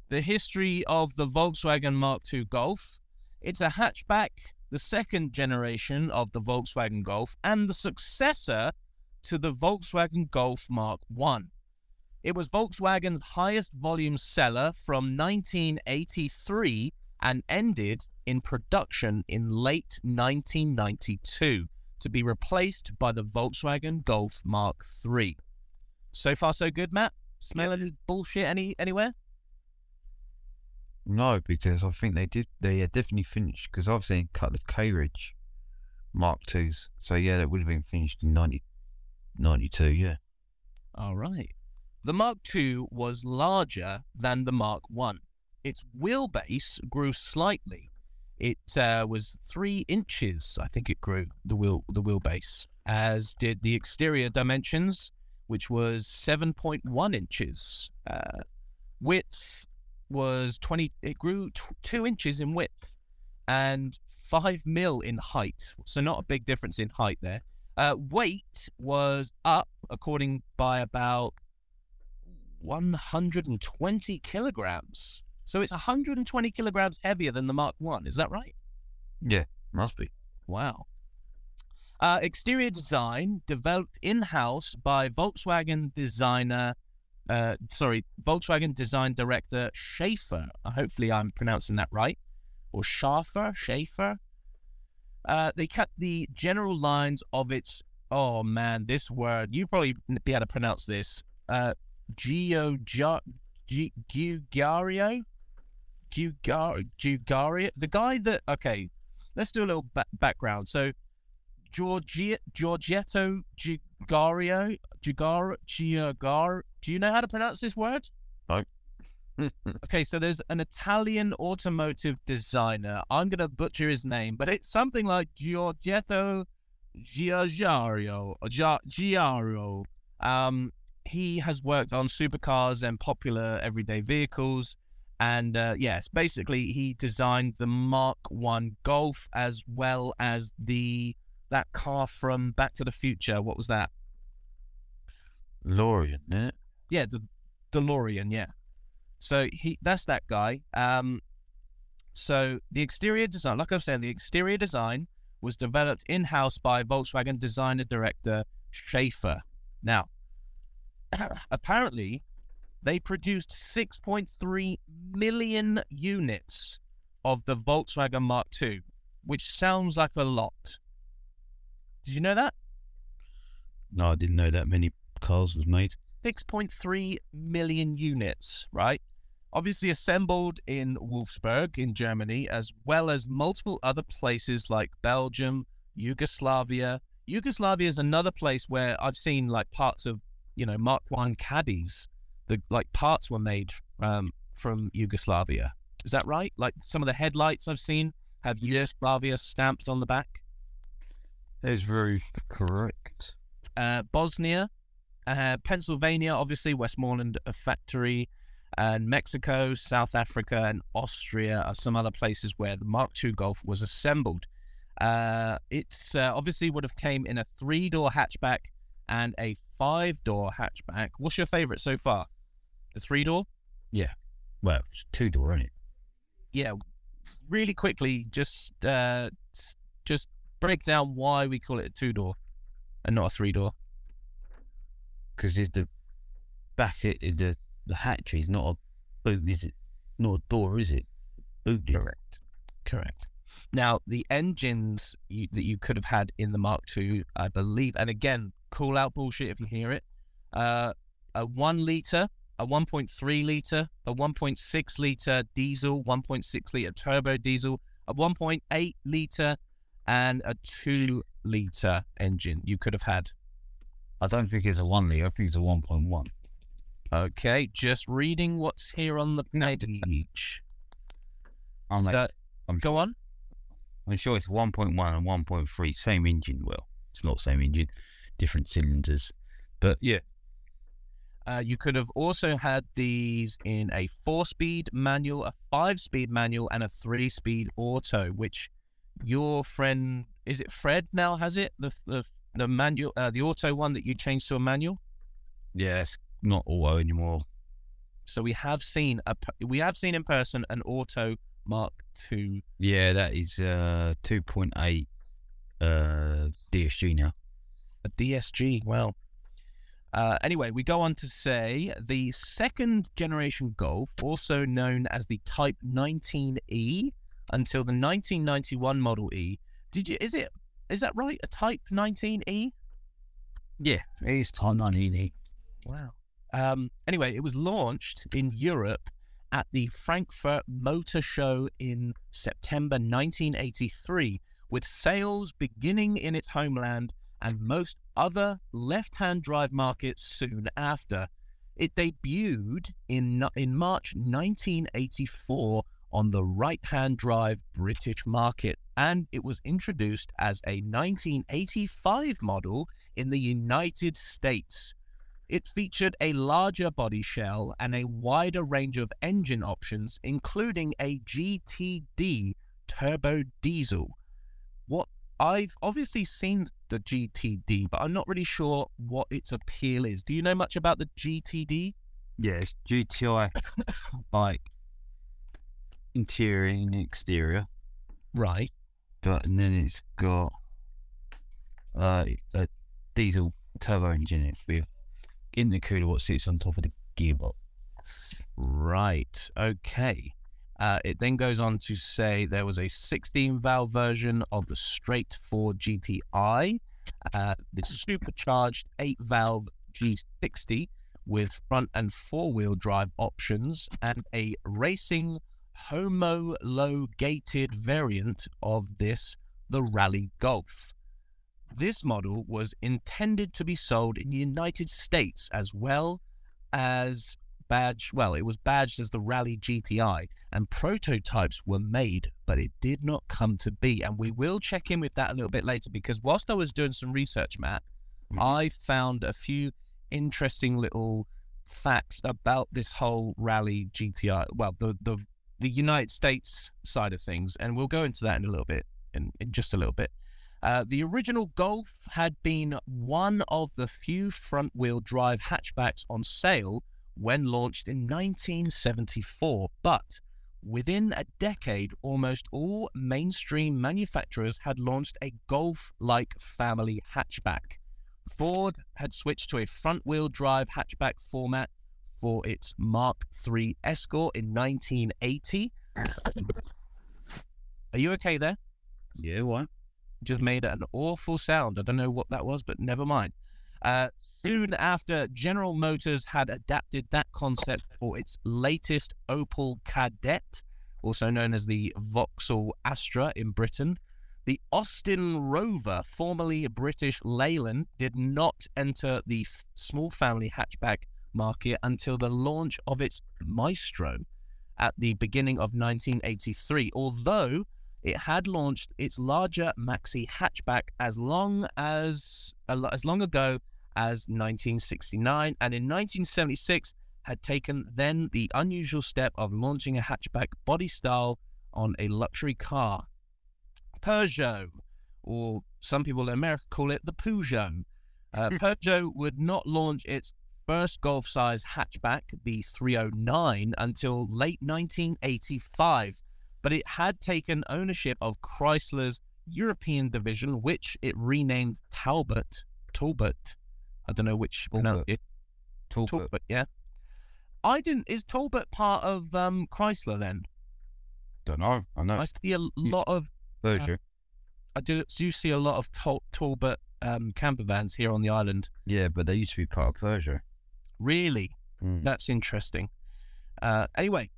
the history of the Volkswagen Mark II Golf. It's a hatchback, the second generation of the Volkswagen Golf, and the successor to the Volkswagen Golf Mark I. It was Volkswagen's highest volume seller from 1983 and ended in production in late 1992 to be replaced by the Volkswagen Golf Mark III. So far, so good, Matt? Smell any bullshit any anywhere? No, because I think they did. They are definitely finished because I've seen a couple of K reg Mark Twos. So yeah, that would have been finished in 90, 92, Yeah, All right. The Mark II was larger than the Mark I. Its wheelbase grew slightly. It uh, was three inches, I think it grew the wheel the wheelbase, as did the exterior dimensions, which was seven point one inches. Uh, width was twenty. It grew t- two inches in width, and five mil in height. So not a big difference in height there. Uh, weight was up, according by about 120 kilograms. So it's 120 kilograms heavier than the Mark One. Is that right? Yeah, must be. Wow. Uh, exterior design developed in house by Volkswagen designer, uh, sorry, Volkswagen design director Schaefer. Uh, hopefully, I'm pronouncing that right. Or Schaefer, Schaefer. Uh, they kept the general lines of its. Oh man, this word you probably be able to pronounce this. Uh, Geo Giugario, the guy that. Okay, let's do a little ba- background. So, Giorgi- Giorgetto Giugario, Giugar, Giugar. Do you know how to pronounce this word? No. (laughs) okay, so there's an Italian automotive designer. I'm going to butcher his name, but it's something like Giorgetto Giugiaro. Giaro. Um, he has worked on supercars and popular everyday vehicles. And uh, yes, basically, he designed the Mark One Golf as well as the that car from Back to the Future. What was that? Lorian, isn't it? Yeah, the DeLorean. Yeah. So he that's that guy. Um, so the exterior design, like I was saying, the exterior design was developed in house by Volkswagen designer director Schaefer. Now, (coughs) apparently, they produced 6.3 million units of the Volkswagen Mark II, which sounds like a lot. Did you know that? No, I didn't know that many cars was made. 6.3 million units, right? Obviously assembled in Wolfsburg in Germany, as well as multiple other places like Belgium, Yugoslavia. Yugoslavia is another place where I've seen like parts of, you know, Mark One caddies. The like parts were made um, from Yugoslavia. Is that right? Like some of the headlights I've seen have Yugoslavia stamped on the back. That is very correct. Uh, Bosnia, uh, Pennsylvania, obviously Westmoreland a factory, and Mexico, South Africa, and Austria are some other places where the Mark II Golf was assembled. Uh, it's uh, obviously would have came in a three-door hatchback and a five-door hatchback. What's your favorite so far? The three-door? Yeah. Well, it's two door, isn't it? Yeah. Really quickly, just uh, just break down why we call it a two-door and not a three-door. Because it's the back, it, the the hatchery is not a boot, is it? Not a door, is it? Boot. is. Correct. Correct. Now, the engines you, that you could have had in the Mark II, I believe, and again, call out bullshit if you hear it. Uh, a one liter, a 1.3 liter, a 1.6 liter diesel, 1.6 liter turbo diesel, a 1.8 liter, and a two liter engine you could have had. I don't think it's a one litre. I think it's a one point one. Okay, just reading what's here on the page. Oh, I'm, like, So- I'm go on. I'm sure it's one point one and one point three, same engine. Well, it's not the same engine, different cylinders. But yeah, Uh, you could have also had these in a four-speed manual, a five-speed manual, and a three-speed auto. Which your friend is it Fred now has it the the the manual uh, the auto one that you changed to a manual. yeah, it's not auto anymore. So we have seen a we have seen in person an auto Mark II. Yeah, that is uh two point eight uh DSG now. a DSG. Well, uh, anyway, we go on to say the second generation Golf, also known as the Type 19E, until the 1991 Model E. Did you? Is it? Is that right? A Type 19E? Yeah, it is Type 19E. Wow. Um, anyway, it was launched in Europe at the Frankfurt Motor Show in September 1983, with sales beginning in its homeland and most other left hand drive markets soon after. It debuted in in March 1984 on the right-hand drive British market, and it was introduced as a 1985 model in the United States. It featured a larger body shell and a wider range of engine options, including a GTD turbo diesel. What I've obviously seen the GTD, but I'm not really sure what its appeal is. Do you know much about the GTD? Yeah, it's GTI (coughs) like interior and exterior, Right. but and then it's got uh, a diesel turbo engine in it with intercooler what sits on top of the gearbox. Right. Okay. Uh, it then goes on to say there was a 16 valve version of the straight 4 GTI, uh, the supercharged 8 valve G60 with front and four wheel drive options, and a racing homo low gated variant of this, the Rally Golf. This model was intended to be sold in the United States as well as badge well it was badged as the rally gti and prototypes were made but it did not come to be and we will check in with that a little bit later because whilst i was doing some research matt Mhm. i found a few interesting little facts about this whole rally gti well the the the united states side of things and we'll go into that in a little bit in, in just a little bit uh, the original Golf had been one of the few front wheel drive hatchbacks on sale when launched in 1974, but within a decade, almost all mainstream manufacturers had launched a Golf like family hatchback. Ford had switched to a front wheel drive hatchback format for its Mark III Escort in 1980. Are you okay there? Yeah, why? just made an awful sound. I don't know what that was, but never mind. Uh, soon after, General Motors had adapted that concept for its latest Opel Kadett, also known as the Vauxhall Astra in Britain. The Austin Rover, formerly British Leyland, did not enter the f- small family hatchback market until the launch of its Maestro at the beginning of 1983, although it had launched its larger maxi hatchback as long as as long ago as 1969 and in 1976 had taken then the unusual step of launching a hatchback body style on a luxury car Peugeot or some people in America call it the Peugeot uh, (laughs) Peugeot would not launch its first Golf size hatchback the 309 until late 1985 but it had taken ownership of Chrysler's European division, which it renamed Talbot. Talbot. I don't know which Talbot. Talbot. Talbot, yeah. I didn't. Is Talbot part of um, Chrysler then? Don't know. I know. I see a lot of. Peugeot. I do, do see a lot of Tal- Talbot um, camper vans here on the island. yeah, but they used to be part of Peugeot. Really, Mm. That's interesting. Uh, anyway,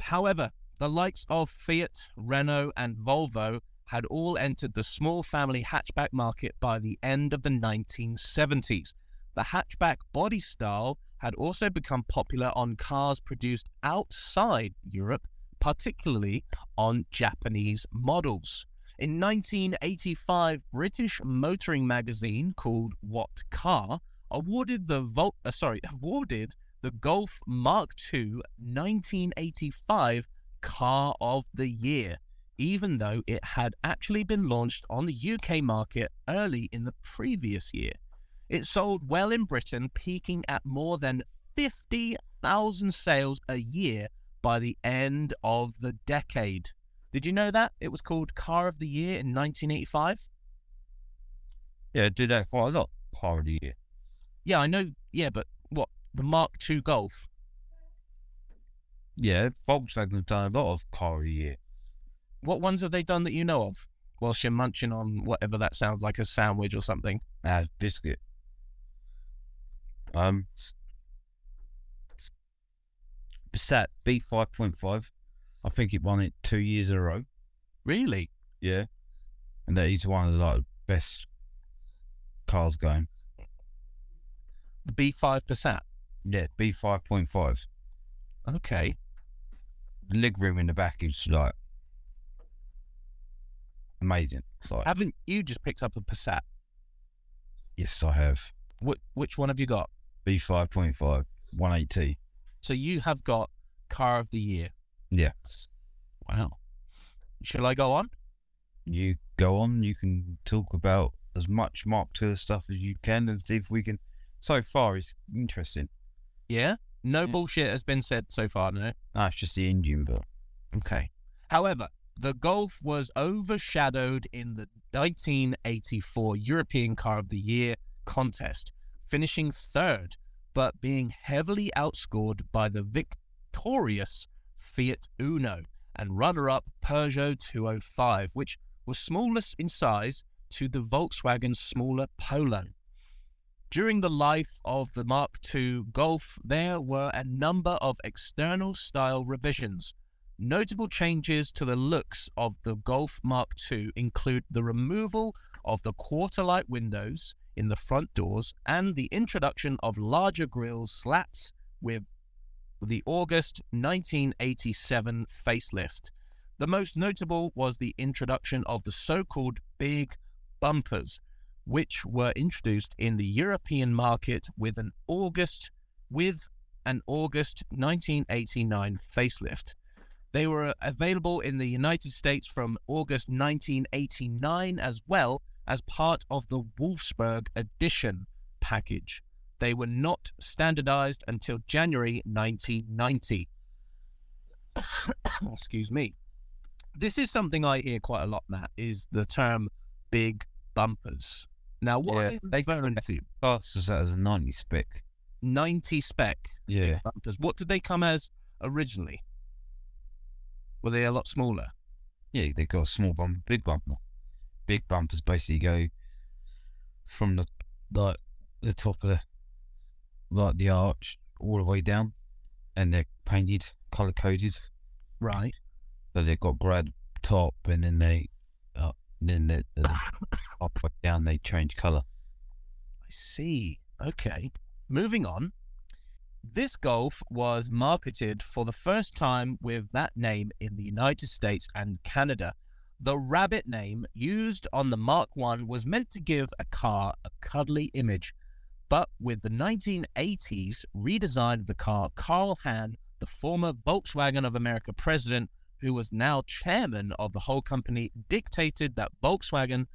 however, the likes of Fiat, Renault, and Volvo had all entered the small family hatchback market by the end of the 1970s. The hatchback body style had also become popular on cars produced outside Europe, particularly on Japanese models. In 1985, British motoring magazine called What Car awarded the Vol- uh, sorry (laughs) awarded the Golf Mark II 1985 Car of the Year, even though it had actually been launched on the UK market early in the previous year. It sold well in Britain, peaking at more than 50,000 sales a year by the end of the decade. Did you know that? It was called Car of the Year in 1985? Yeah, it did that quite a lot. Car of the year. Yeah, I know. Yeah, but what? The Mark II Golf? Yeah, Volkswagen have done a lot of car of the year. What ones have they done that you know of? Whilst you're munching on whatever that sounds like a sandwich or something. Ah, biscuit. Um, Passat B five point five. I think it won it two years in a row. Really? Yeah, and that is one of the like best cars going. The B5 Passat? Yeah, B five point five. Okay. The leg room in the back is like amazing. Haven't you just picked up a Passat? yes, I have Wh- which one have you got? B five point five one eighty. So you have got car of the year. Yeah. Wow. Shall I go on? You go on. You can talk about as much Mark II stuff as you can, and see if we can. So far, it's interesting. Yeah. No Yeah. bullshit has been said so far, no. No, it's just the engine, but Okay. However, the Golf was overshadowed in the 1984 European Car of the Year contest, finishing third, but being heavily outscored by the victorious Fiat Uno and runner up Peugeot 205, which was smallest in size to the Volkswagen's smaller Polo. During the life of the Mark II Golf, there were a number of external style revisions. Notable changes to the looks of the Golf Mark II include the removal of the quarter light windows in the front doors and the introduction of larger grille slats with the August 1987 facelift. The most notable was the introduction of the so called big bumpers, which were introduced in the European market with an August with an August 1989 facelift. They were uh, available in the United States from August 1989 as well as part of the Wolfsburg edition package. They were not standardized until January 1990. (coughs) Excuse me. This is something I hear quite a lot, Matt, is the term big bumpers. Now, what Yeah, they referring to? classes that as a ninety spec. 90 spec Yeah, bumpers. What did they come as originally? Were they a lot smaller? yeah, they've got a small bumper, big bumper. Big bumpers basically go from the like the top of the like the arch all the way down, and they're painted, color coded. Right. So they've got grad top, and then they, uh, then they, uh, halfway down they change color. I see. Okay. Moving on. This Golf was marketed for the first time with that name in the United States and Canada. The rabbit name used on the Mark I was meant to give a car a cuddly image, but with the 1980s redesign of the car, Carl Hahn, the former Volkswagen of America president, who was now chairman of the whole company, dictated that Volkswagen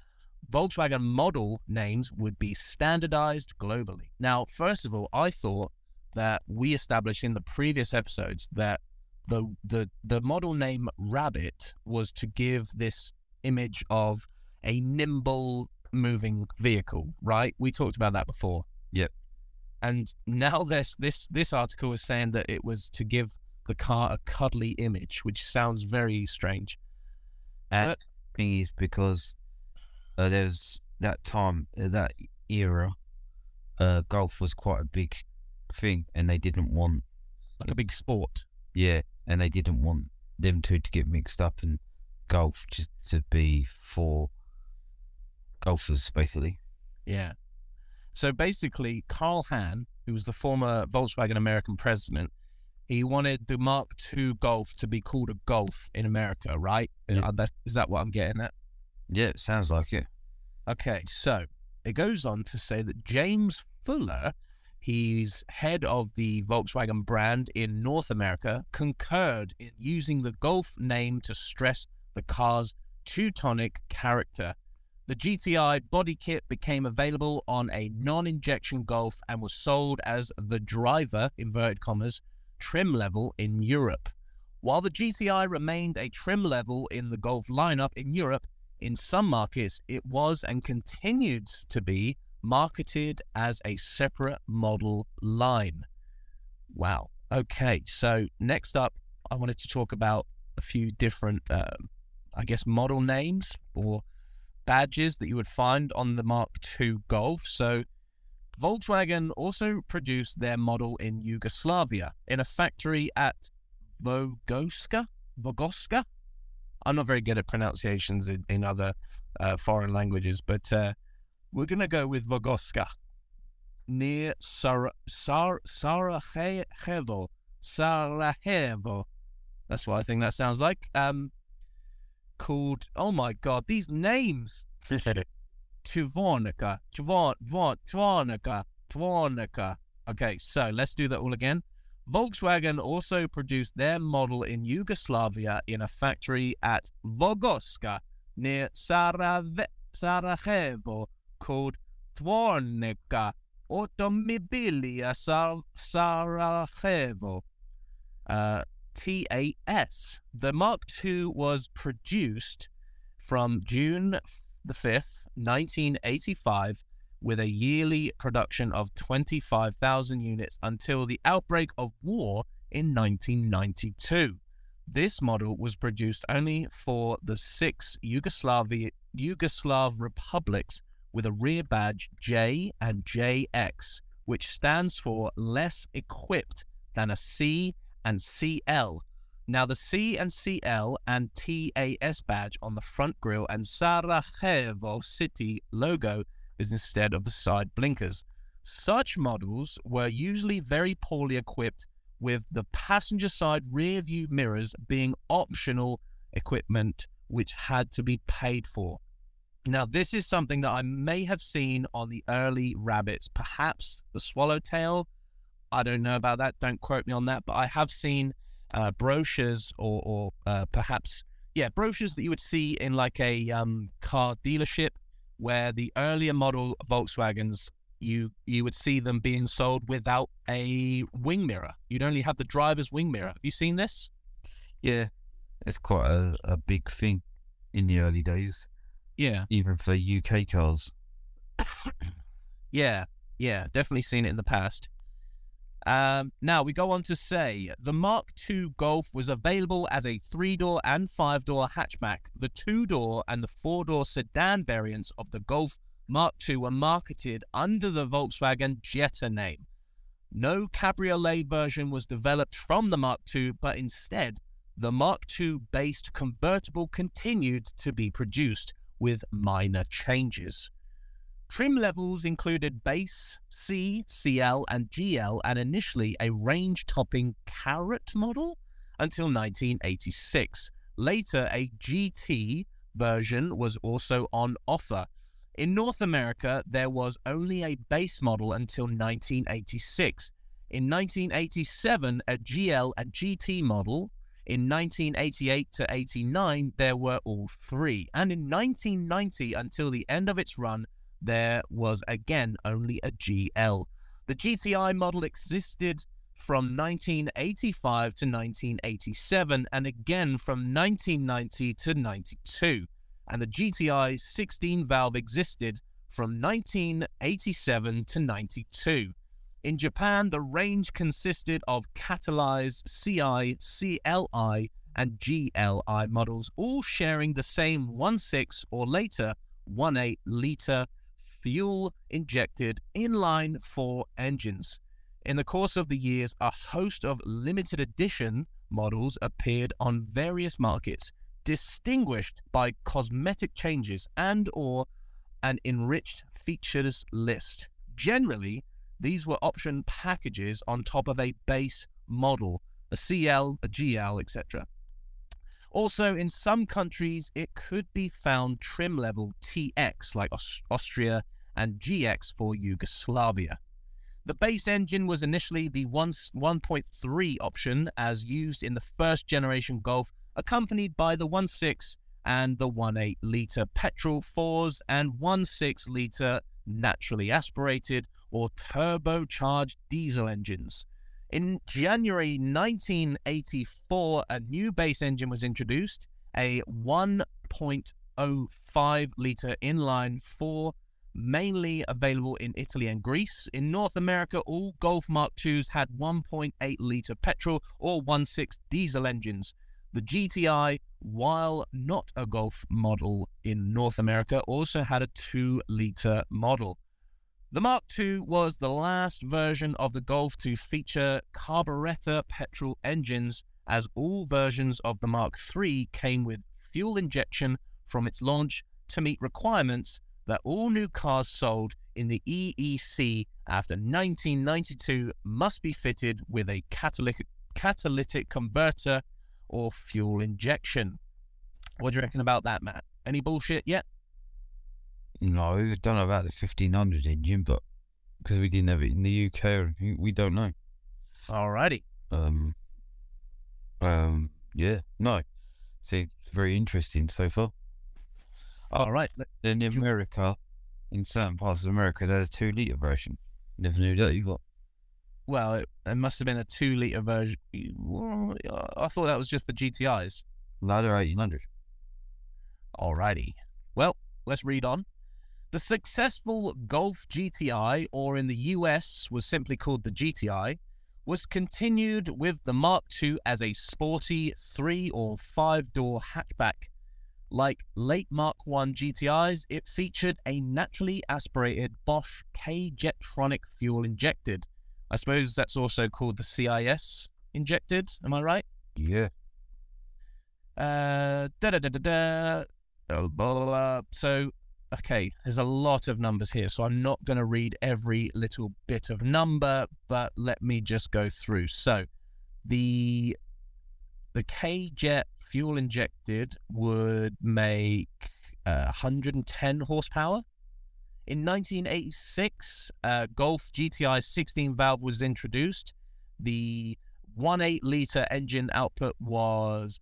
Volkswagen model names would be standardized globally. Now, first of all, I thought that we established in the previous episodes that the the the model name Rabbit was to give this image of a nimble moving vehicle, right? We talked about that before. Yep. And now this this this article is saying that it was to give the car a cuddly image, which sounds very strange. And thing is because uh, there was that time, uh, that era, uh, golf was quite a big thing, and they didn't want, Like a big sport. yeah, and they didn't want them two to get mixed up, and golf just to be for golfers, basically. Yeah. So basically, Carl Hahn, who was the former Volkswagen American president, he wanted the Mark II Golf to be called a Golf in America, right? Yeah. Uh, Is that what I'm getting at? Yeah, it sounds like it. Okay, so it goes on to say that James Fuller, he's head of the Volkswagen brand in North America, concurred in using the Golf name to stress the car's Teutonic character. The GTI body kit became available on a non injection Golf and was sold as the driver, inverted commas, trim level in Europe. While the GTI remained a trim level in the Golf lineup in Europe, in some markets, it was and continues to be marketed as a separate model line. Wow. Okay. So, next up, I wanted to talk about a few different, um, I guess, model names or badges that you would find on the Mark II Golf. So, Volkswagen also produced their model in Yugoslavia in a factory at Vogoska. Vogoska? I'm not very good at pronunciations in, in other uh, foreign languages, but uh, we're going to go with Vogoska. near Sar- Sar- Sarajevo. Sarajevo. That's what I think that sounds like. Um, called, oh my God, these names. (laughs) Tvornica, Tvor, Tvor, Tvornica, Tvornica. Okay, so let's do that all again. Volkswagen also produced their model in Yugoslavia in a factory at Vogoska near Sarajevo called Tvornica Automobilia Sar- Sarajevo. Uh, TAS. The Mark II was produced from June the 5th, 1985, with a yearly production of 25,000 units until the outbreak of war in 1992. This model was produced only for the six Yugoslavia, Yugoslav republics with a rear badge J and JX, which stands for less equipped than a C and CL. Now, the C and CL and TAS badge on the front grille and Sarajevo City logo is instead of the side blinkers. Such models were usually very poorly equipped, with the passenger side rear view mirrors being optional equipment which had to be paid for. Now, this is something that I may have seen on the early rabbits, perhaps the swallowtail. I don't know about that. Don't quote me on that, but I have seen uh, brochures or, or uh, perhaps, yeah, brochures that you would see in like a um, car dealership where the earlier model Volkswagens, you you would see them being sold without a wing mirror. You'd only have the driver's wing mirror. Have you seen this? Yeah, it's quite a, a big thing in the early days, Yeah, even for UK cars. yeah, yeah. Definitely seen it in the past. Um, now we go on to say the Mark II Golf was available as a three door and five door hatchback. The two door and the four door sedan variants of the Golf Mark II were marketed under the Volkswagen Jetta name. No cabriolet version was developed from the Mark II, but instead, the Mark II based convertible continued to be produced with minor changes. Trim levels included base, C, CL, and GL, and initially a range topping Carat model until 1986. Later, a GT version was also on offer. In North America, there was only a base model until 1986. In 1987, a GL and GT model. In 1988 to 89, there were all three. And in 1990, until the end of its run, there was again only a GL. The GTI model existed from 1985 to 1987 and again from 1990 to 92. And the GTI 16 valve existed from 1987 to 92. In Japan, the range consisted of catalyzed CI, CLI, and GLI models, all sharing the same 1.6 or later 1.8 litre fuel injected inline four engines. In the course of the years, a host of limited edition models appeared on various markets, distinguished by cosmetic changes and or an enriched features list. Generally, these were option packages on top of a base model, a CL, a GL, etc. Also, in some countries, it could be found trim level TX, like Aus- Austria, and GX for Yugoslavia. The base engine was initially the 1, 1.3 option, as used in the first generation Golf, accompanied by the 1.6 and the 1.8 litre petrol 4s and 1.6 litre naturally aspirated or turbocharged diesel engines. In January 1984, a new base engine was introduced, a 1.05 litre inline 4, mainly available in Italy and Greece. In North America, all Golf Mark IIs had 1.8 litre petrol or 1.6 diesel engines. The GTI, while not a Golf model in North America, also had a 2 litre model. The Mark II was the last version of the Golf to feature carburetor petrol engines, as all versions of the Mark III came with fuel injection from its launch to meet requirements that all new cars sold in the EEC after 1992 must be fitted with a catalytic, catalytic converter or fuel injection. What do you reckon about that, Matt? Any bullshit yet? No, I don't know about the 1500 engine, but because we didn't have it in the UK we don't know. Alrighty. Um, um, yeah, no. See, it's very interesting so far. All right. In America, in certain parts of America, there's a two litre version. Never knew that you got. Well, it, it must have been a two litre version. I thought that was just for GTIs. Ladder 1800. Alrighty. Well, let's read on. The successful Golf GTI, or in the US was simply called the GTI, was continued with the Mark II as a sporty three or five door hatchback. Like late Mark I GTIs, it featured a naturally aspirated Bosch K Jetronic fuel injected. I suppose that's also called the CIS injected, am I right? Yeah. Uh, da da da da da. So, okay, there's a lot of numbers here, so I'm not going to read every little bit of number, but let me just go through. So, the the K Jet fuel injected would make uh, 110 horsepower. In 1986, uh, Golf GTI 16 valve was introduced. The 1.8 liter engine output was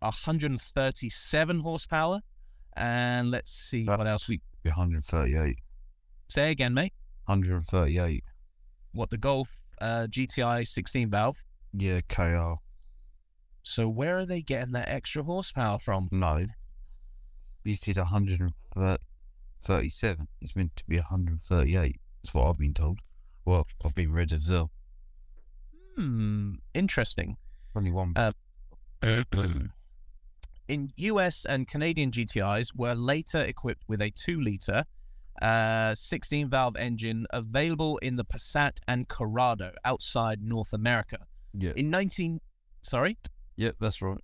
137 horsepower. And let's see That- what else we 138. say again, mate. 138. What the Golf uh, GTI 16 valve. Yeah, KR. So where are they getting that extra horsepower from? No. These did 137. It's meant to be 138. That's what I've been told. Well, I've been read as well. Hmm, interesting. Only one. Uh, (clears throat) (clears throat) in US and Canadian GTIs were later equipped with a 2 litre uh, 16 valve engine available in the Passat and Corrado outside North America. yeah. In 19 sorry, Yep, that's right.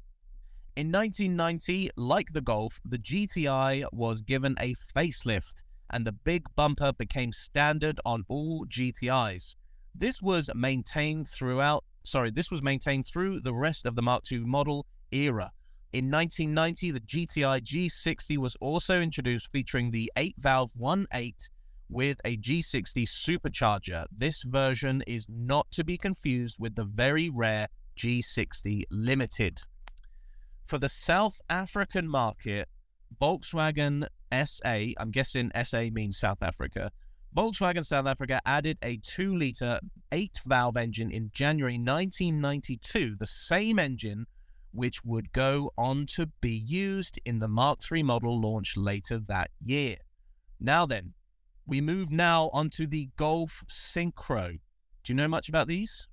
in 1990, like the Golf, the GTI was given a facelift and the big bumper became standard on all GTIs. This was maintained throughout, sorry, this was maintained through the rest of the Mark II model era. In 1990, the GTI G60 was also introduced featuring the 8 valve 1.8 with a G60 supercharger. This version is not to be confused with the very rare G60 Limited. For the South African market, Volkswagen SA, I'm guessing SA means South Africa, Volkswagen South Africa added a 2 litre 8 valve engine in January 1992, the same engine which would go on to be used in the Mark III model launched later that year. Now then, we move now onto the Golf Synchro. Do you know much about these?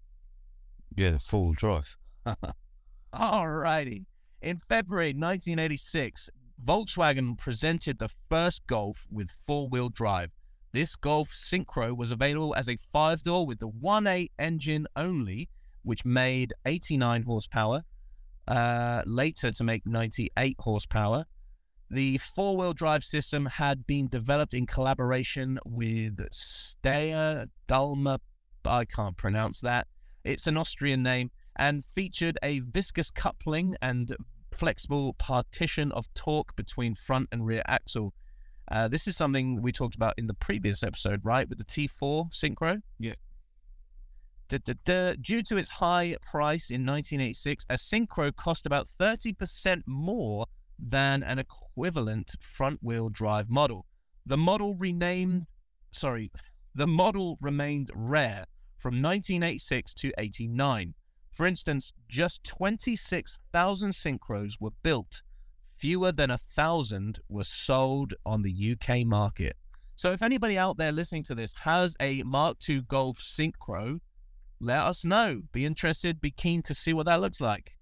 Yeah, the full drive. (laughs) Alrighty. In February 1986, Volkswagen presented the first Golf with four wheel drive. This Golf Synchro was available as a five door with the 1.8 engine only, which made 89 horsepower, uh, later to make 98 horsepower. The four wheel drive system had been developed in collaboration with Steyr Dalma, I can't pronounce that. It's an Austrian name and featured a viscous coupling and flexible partition of torque between front and rear axle. Uh, this is something we talked about in the previous episode, right, with the T4 Synchro? Yeah. Due to its high price in 1986, a Synchro cost about 30% more than an equivalent front wheel drive model. The model renamed, mm. sorry, (laughs) the model remained rare from 1986 to 89. For instance, just 26,000 Synchros were built. Fewer than a thousand were sold on the UK market. So if anybody out there listening to this has a Mark II Golf Synchro, let us know. Be interested, be keen to see what that looks like.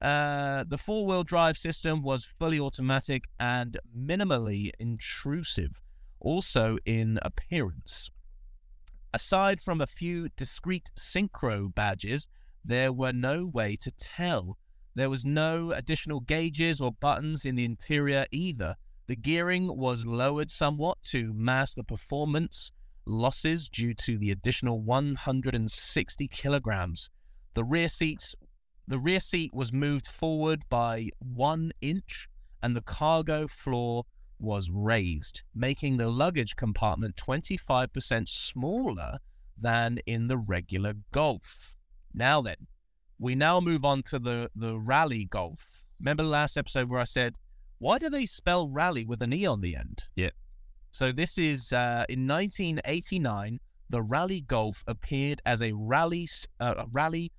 Uh, the four wheel drive system was fully automatic and minimally intrusive, also in appearance. Aside from a few discrete synchro badges, there were no way to tell. There was no additional gauges or buttons in the interior either. The gearing was lowered somewhat to mask the performance losses due to the additional 160 kilograms. The rear seats, the rear seat was moved forward by one inch, and the cargo floor was raised, making the luggage compartment 25% smaller than in the regular Golf. Now then, we now move on to the, the Rally Golf. Remember the last episode where I said, why do they spell rally with an E on the end? Yeah. So this is uh, in 1989, the Rally Golf appeared as a rally, uh, a rally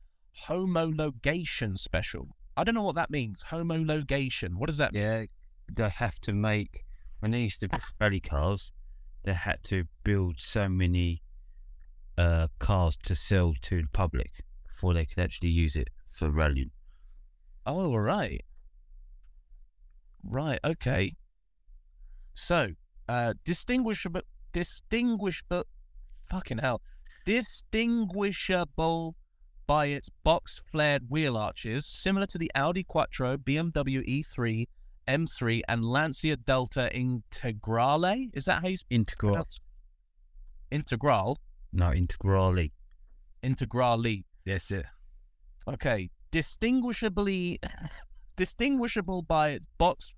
homologation special. I don't know what that means. Homologation. What does that mean? Yeah, they have to make when they used to build (laughs) rally cars, they had to build so many uh, cars to sell to the public before they could actually use it for rallying. Oh, all right. Right, okay. So, uh, distinguishable, distinguishable, fucking hell, distinguishable by its box flared wheel arches, similar to the Audi Quattro, BMW E3, M3, and Lancia Delta Integrale. Is that how you Integral, pronounce? Integral, no, integrally. Integrale. Yes, it. Okay, distinguishably (laughs) distinguishable by its box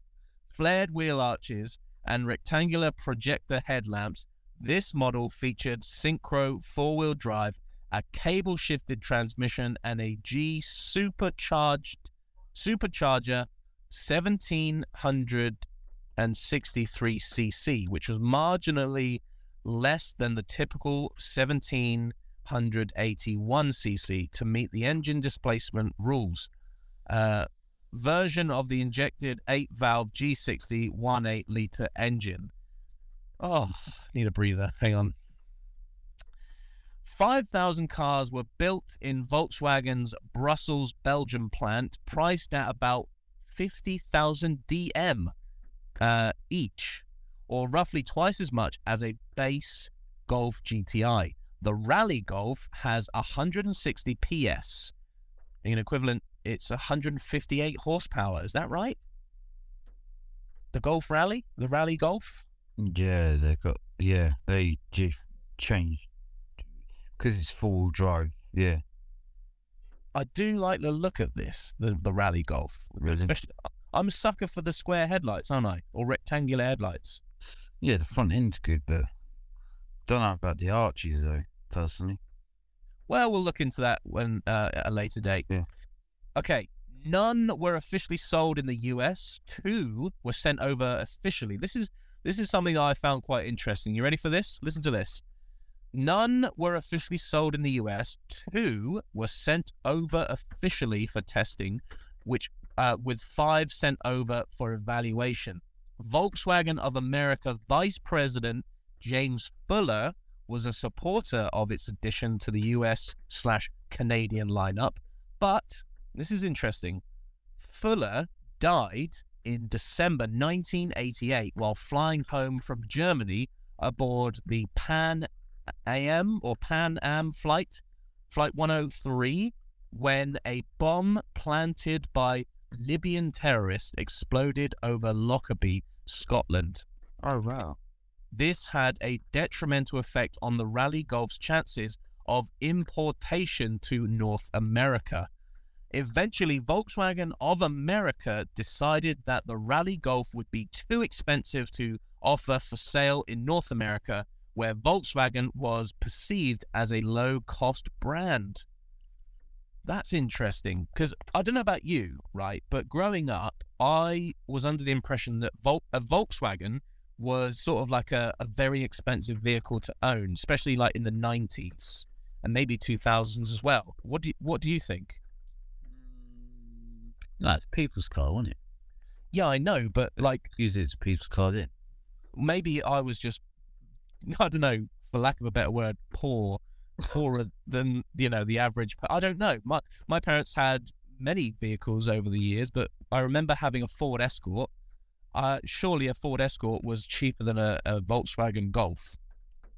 flared wheel arches and rectangular projector headlamps. This model featured synchro four-wheel drive, a cable-shifted transmission, and a G supercharged supercharger 1763 cc, which was marginally less than the typical 1781 cc to meet the engine displacement rules. Uh, version of the injected 8 valve G60 1.8 litre engine. Oh, need a breather. Hang on. 5,000 cars were built in Volkswagen's Brussels, Belgium plant, priced at about 50,000 DM uh, each, or roughly twice as much as a base Golf GTI. The Rally Golf has 160 PS, in equivalent it's 158 horsepower. Is that right? The Golf Rally, the Rally Golf. Yeah, they got yeah they just changed because it's four wheel drive. Yeah, I do like the look of this, the the Rally Golf. Really? Especially, I'm a sucker for the square headlights, aren't I? Or rectangular headlights. yeah. The front end's good, but don't know about the arches though. Personally, Well, we'll look into that when uh, at a later date. Yeah. Okay. None were officially sold in the US. Two were sent over officially. This is this is something I found quite interesting. You ready for this? Listen to this. None were officially sold in the US. Two were sent over officially for testing, which uh, with five sent over for evaluation. Volkswagen of America Vice President James Fuller was a supporter of its addition to the US slash Canadian lineup, but this is interesting. Fuller died in December 1988 while flying home from Germany aboard the Pan Am or Pan Am flight, Flight 103, when a bomb planted by Libyan terrorists exploded over Lockerbie, Scotland. oh wow, This had a detrimental effect on the Rally Golf's chances of importation to North America. Eventually, Volkswagen of America decided that the Rally Golf would be too expensive to offer for sale in North America, where Volkswagen was perceived as a low cost brand. That's interesting because I don't know about you, right? But growing up, I was under the impression that Vol- a Volkswagen was sort of like a, a very expensive vehicle to own, especially like in the 90s and maybe 2000s as well. What do you, what do you think? No, it's people's car, wasn't it? Yeah, I know, but like Use it as a people's car, then. maybe I was just (laughs) I don't know, for lack of a better word, poor, poorer than you know the average. I don't know. My my parents had many vehicles over the years, but I remember having a Ford Escort. Uh, surely a Ford Escort was cheaper than a, a Volkswagen Golf.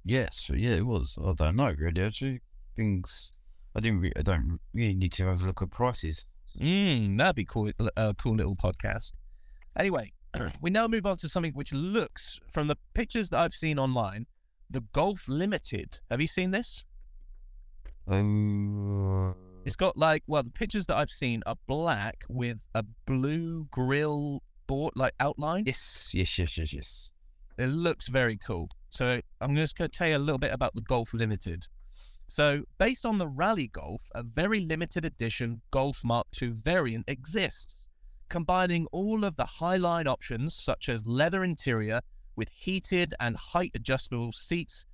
Yes, yeah, it was. I don't know really. Actually, things I didn't. Re- I don't really need to have a look at prices. Mm, that'd be cool. A cool little podcast. Anyway, (clears throat) we now move on to something which looks, from the pictures that I've seen online, the Golf Limited. Have you seen this? Oh, It's got like, well, the pictures that I've seen are black with a blue grill board, like outline. yes, yes, yes, yes, yes. It looks very cool. So I'm just going to tell you a little bit about the Golf Limited. So, based on the Rally Golf, a very limited edition Golf Mark II variant exists, combining all of the highline options such as leather interior with heated and height adjustable seats,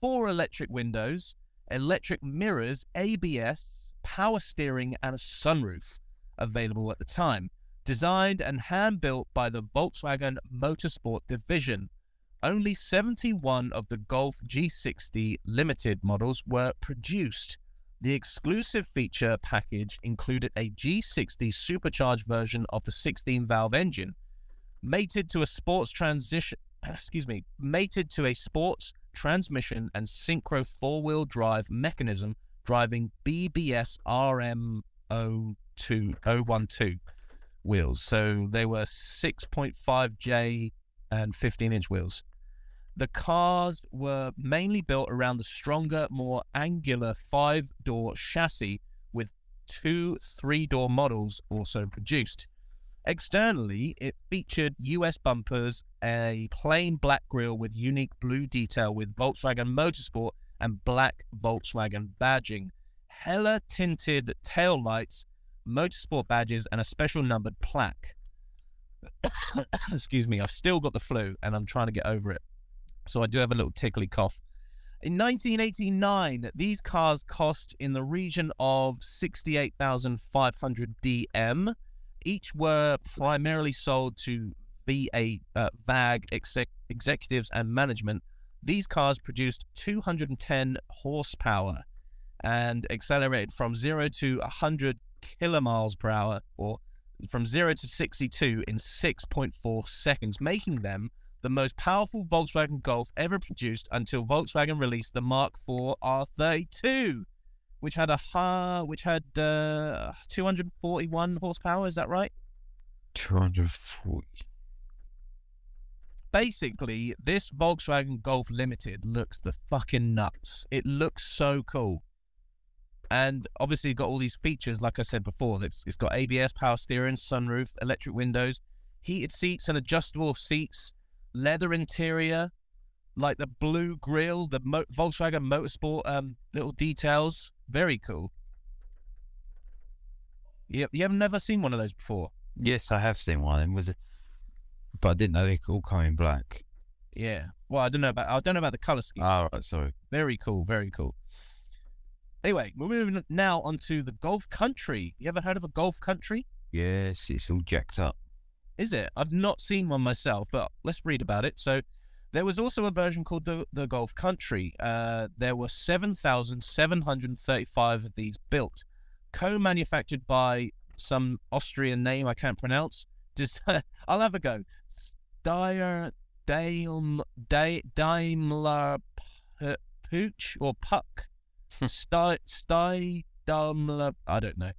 four electric windows, electric mirrors, ABS, power steering, and a sunroof available at the time. Designed and hand built by the Volkswagen Motorsport division. Only 71 of the Golf G60 limited models were produced. The exclusive feature package included a G60 supercharged version of the 16 valve engine, mated to a sports transition, (clears throat) excuse me, mated to a sports transmission and synchro four-wheel drive mechanism driving BBS RM02 012 wheels. So they were 6.5J and 15 inch wheels. The cars were mainly built around the stronger, more angular five door chassis with two three door models also produced. Externally, it featured US bumpers, a plain black grille with unique blue detail with Volkswagen Motorsport and black Volkswagen badging, Hella tinted tail lights, motorsport badges, and a special numbered plaque. (coughs) Excuse me, I've still got the flu and I'm trying to get over it. So I do have a little tickly cough. In 1989, these cars cost in the region of 68,500 DM. Each were primarily sold to VA, uh, VAG exec- executives and management. These cars produced 210 horsepower and accelerated from 0 to 100 kilomiles per hour or from 0 to 62 in 6.4 seconds, making them the most powerful Volkswagen Golf ever produced until Volkswagen released the Mark IV R32, which had a ha- which had uh, 241 horsepower. Is that right? 240. Basically, this Volkswagen Golf Limited looks the fucking nuts. It looks so cool. And obviously, got all these features, like I said before. It's, it's got ABS, power steering, sunroof, electric windows, heated seats, and adjustable seats, leather interior, like the blue grille, the Mo- Volkswagen Motorsport um, little details. Very cool. You, you have never seen one of those before? Yes, I have seen one. And was it? But I didn't know they could all come in black. Yeah. Well, I don't know about I don't know about the color scheme. Ah, right, sorry. Very cool, very cool. Anyway, we're moving now onto the Golf Country. You ever heard of a Golf Country? Yes, it's all jacked up. Is it? I've not seen one myself, but let's read about it. So, there was also a version called the the Golf Country. Uh, there were seven thousand seven hundred thirty-five of these built, co-manufactured by some Austrian name I can't pronounce. Just (laughs) I'll have a go. Steyr Daim, Daimler Pooch or Puck. Sty Sty Daimler. I don't know.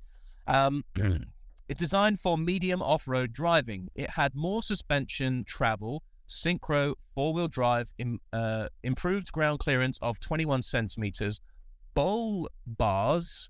Um, (clears throat) it's designed for medium off-road driving. It had more suspension travel, synchro four-wheel drive, im, uh, improved ground clearance of 21 centimeters, bull bars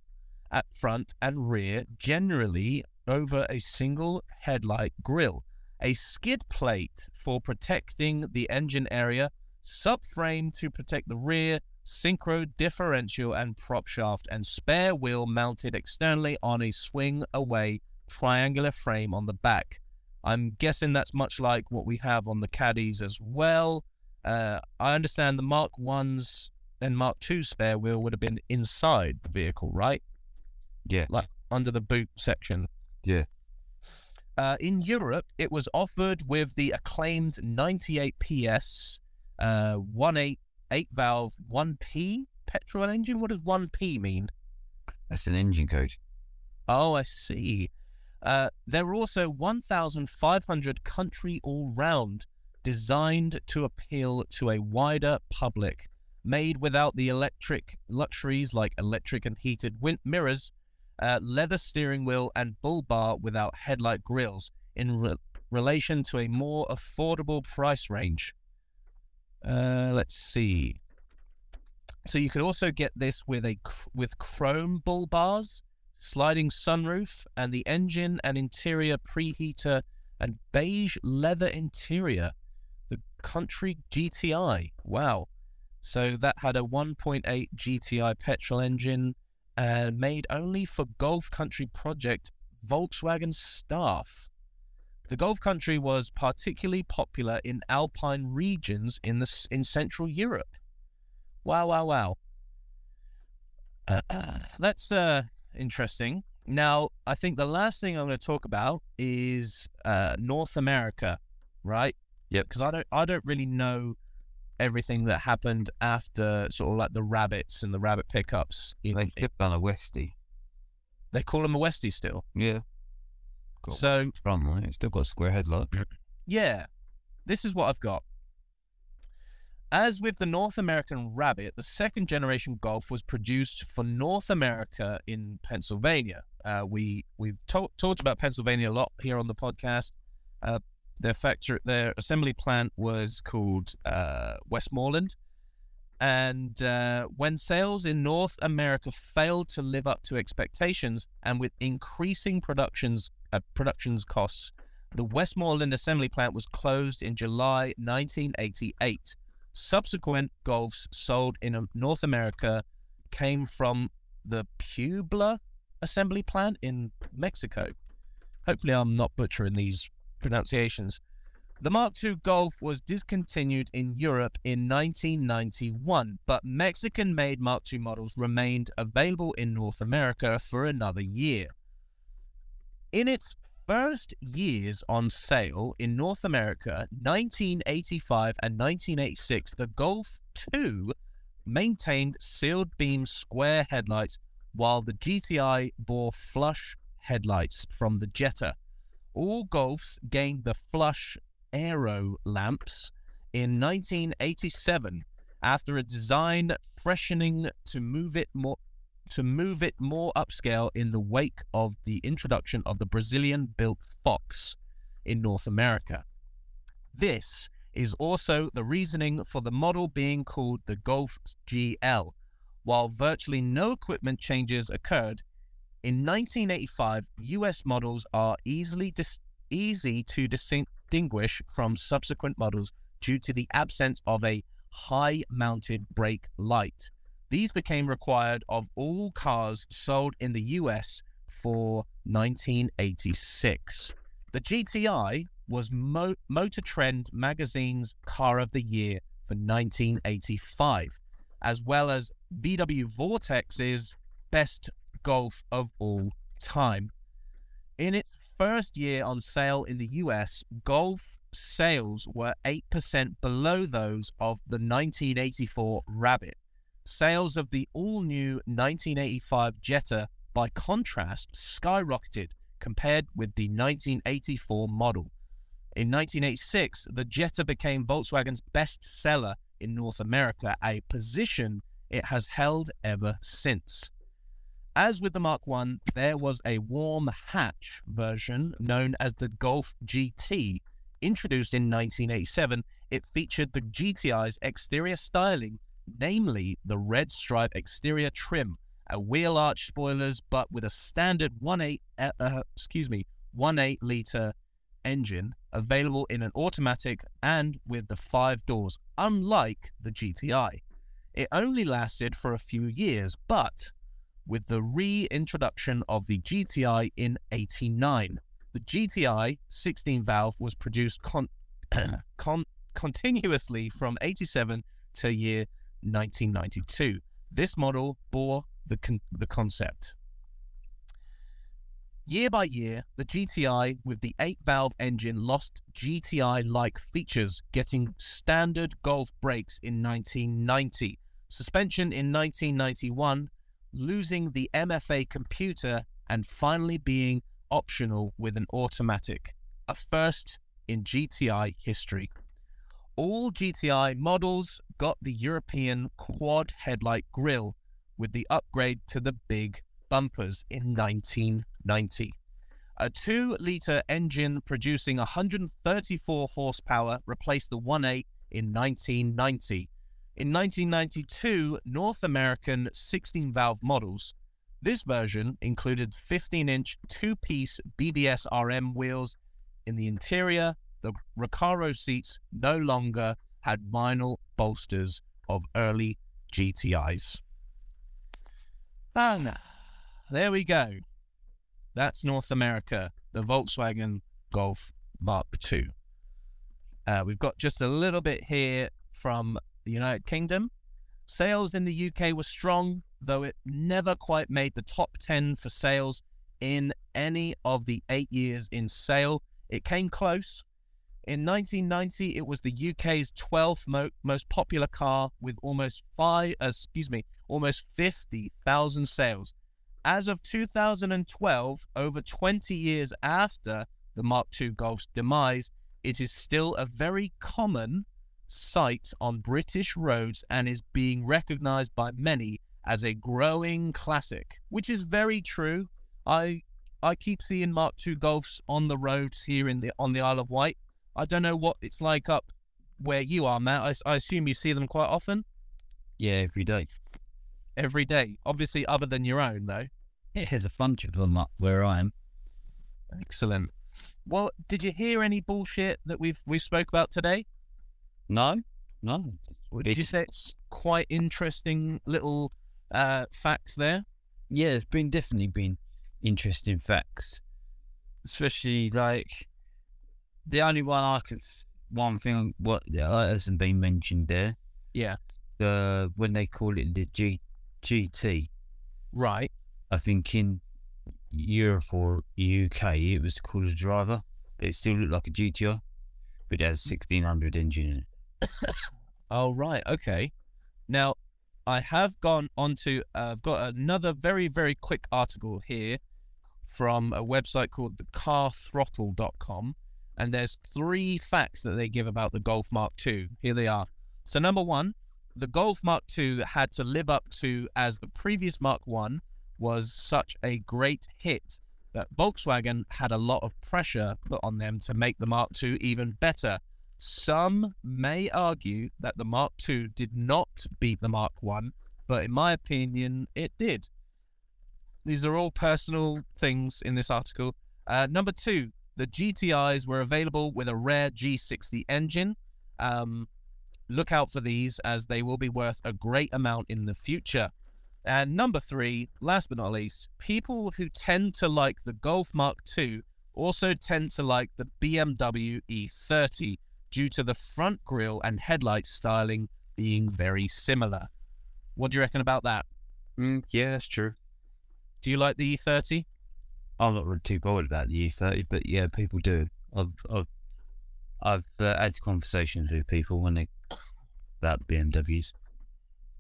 at front and rear, generally over a single headlight grille, a skid plate for protecting the engine area, subframe to protect the rear, synchro differential and prop shaft, and spare wheel mounted externally on a swing away triangular frame on the back. I'm guessing that's much like what we have on the Caddies as well. Uh, I understand the Mark 1's and Mark 2 spare wheel would have been inside the vehicle, right? Yeah. Like under the boot section. Yeah. Uh, in Europe, it was offered with the acclaimed 98 PS, uh, 1.8 8 valve 1P petrol engine. What does 1P mean? That's an engine code. Oh, I see. Uh, there are also 1,500 country all round, designed to appeal to a wider public, made without the electric luxuries like electric and heated wind mirrors, uh, leather steering wheel, and bull bar without headlight grills, in re- relation to a more affordable price range. Uh, let's see. So you could also get this with a with chrome bull bars, sliding sunroof, and the engine and interior preheater and beige leather interior. The Country GTI. Wow. So that had a 1.8 GTI petrol engine and made only for Golf Country Project Volkswagen staff. The Golf Country was particularly popular in alpine regions in the in Central Europe. Wow, wow, wow. (clears throat) Uh, that's uh, interesting. Now, I think the last thing I'm going to talk about is uh, North America, right? Yep. Because I don't, I don't really know everything that happened after sort of like the rabbits and the rabbit pickups. In, They still done a Westie. they call them a Westie still. Yeah. Got So on it. It's still got a square headlight. (clears throat) Yeah, this is what I've got. As with the North American Rabbit, the second generation Golf was produced for North America in Pennsylvania. Uh, we we've to- talked about Pennsylvania a lot here on the podcast. Uh, their factory, their assembly plant was called uh, Westmoreland, and uh, when sales in North America failed to live up to expectations, and with increasing productions uh, productions costs, the Westmoreland assembly plant was closed in July 1988. Subsequent Golfs sold in um, North America came from the Puebla assembly plant in Mexico. Hopefully, I'm not butchering these pronunciations. The Mark II Golf was discontinued in Europe in 1991, but Mexican made Mark II models remained available in North America for another year. In its first years on sale in North America, 1985 and 1986, the Golf II maintained sealed beam square headlights while the GTI bore flush headlights from the Jetta. All Golfs gained the flush aero lamps in 1987 after a design freshening to move it more to move it more upscale in the wake of the introduction of the Brazilian built Fox in North America. This is also the reasoning for the model being called the Golf GL. While virtually no equipment changes occurred, in 1985, US models are easily dis- easy to distinguish from subsequent models due to the absence of a high mounted brake light. These became required of all cars sold in the US for 1986. The GTI was Mo- Motor Trend magazine's Car of the Year for 1985, as well as VW Vortex's Best Golf of All Time. In its first year on sale in the US, Golf sales were 8% below those of the 1984 Rabbit. Sales of the all new 1985 Jetta, by contrast, skyrocketed compared with the 1984 model. In 1986, the Jetta became Volkswagen's best seller in North America, a position it has held ever since. As with the Mark I, there was a warm hatch version known as the Golf GT. Introduced in 1987, it featured the GTI's exterior styling, namely the red stripe exterior trim, a wheel arch spoilers, but with a standard 1.8 uh, uh, excuse me 1.8 liter engine available in an automatic and with the five doors, unlike the GTI. It only lasted for a few years, but with the reintroduction of the GTI in 89. The GTI 16 valve was produced con- (coughs) con- continuously from 87 to year 1992. This model bore the, con- the concept. Year by year, the GTI with the 8 valve engine lost GTI like features, getting standard Golf brakes in 1990, suspension in 1991, losing the MFA computer, and finally being optional with an automatic, a first in GTI history. All GTI models got the European quad headlight grille with the upgrade to the big bumpers in 1990. A 2 litre engine producing 134 horsepower replaced the 1.8 in 1990. In 1992, North American 16 valve models. This version included 15 inch two piece BBS RM wheels in the interior. The Recaro seats no longer had vinyl bolsters of early GTIs. And there we go. That's North America, the Volkswagen Golf Mark II. Uh, we've got just a little bit here from the United Kingdom. Sales in the UK were strong, though it never quite made the top 10 for sales in any of the eight years in sale. It came close. In 1990, it was the UK's 12th mo- most popular car with almost five, uh, excuse me, almost 50,000 sales. As of 2012, over 20 years after the Mark II Golf's demise, it is still a very common sight on British roads and is being recognized by many as a growing classic, which is very true. I I keep seeing Mark II Golfs on the roads here in the on the Isle of Wight. I don't know what it's like up where you are, Matt. I, I assume you see them quite often. Yeah, every day. Every day, obviously, other than your own, though. Yeah, there's a bunch of them up where I am. Excellent. Well, did you hear any bullshit that we've we spoke about today? No, no. Did you say it's quite interesting little uh, facts there? Yeah, it's been definitely been interesting facts, especially like the only one I could one thing what that hasn't been mentioned there. Yeah. The when they call it the G GT, Right. I think in Europe or UK it was called a driver, but it still looked like a GTI, but it has sixteen hundred engine in it. (coughs) Oh, right. Okay. Now, I have gone onto, uh, I've got another very, very quick article here from a website called thecarthrottle.com. And there's three facts that they give about the Golf Mark II. Here they are. So, number one, the Golf Mark II had to live up to, as the previous Mark I was such a great hit, that Volkswagen had a lot of pressure put on them to make the Mark II even better. Some may argue that the Mark II did not beat the Mark I, but in my opinion, it did. These are all personal things in this article. Uh, number two, the GTIs were available with a rare G60 engine. Um, look out for these as they will be worth a great amount in the future. And number three, last but not least, people who tend to like the Golf Mark II also tend to like the BMW E30 due to the front grille and headlight styling being very similar. What do you reckon about that? Mm, yeah, that's true. Do you like the E E30? I'm not really too bothered about the E30, but yeah, people do. I've I've I've uh, had conversations with people when they about BMWs.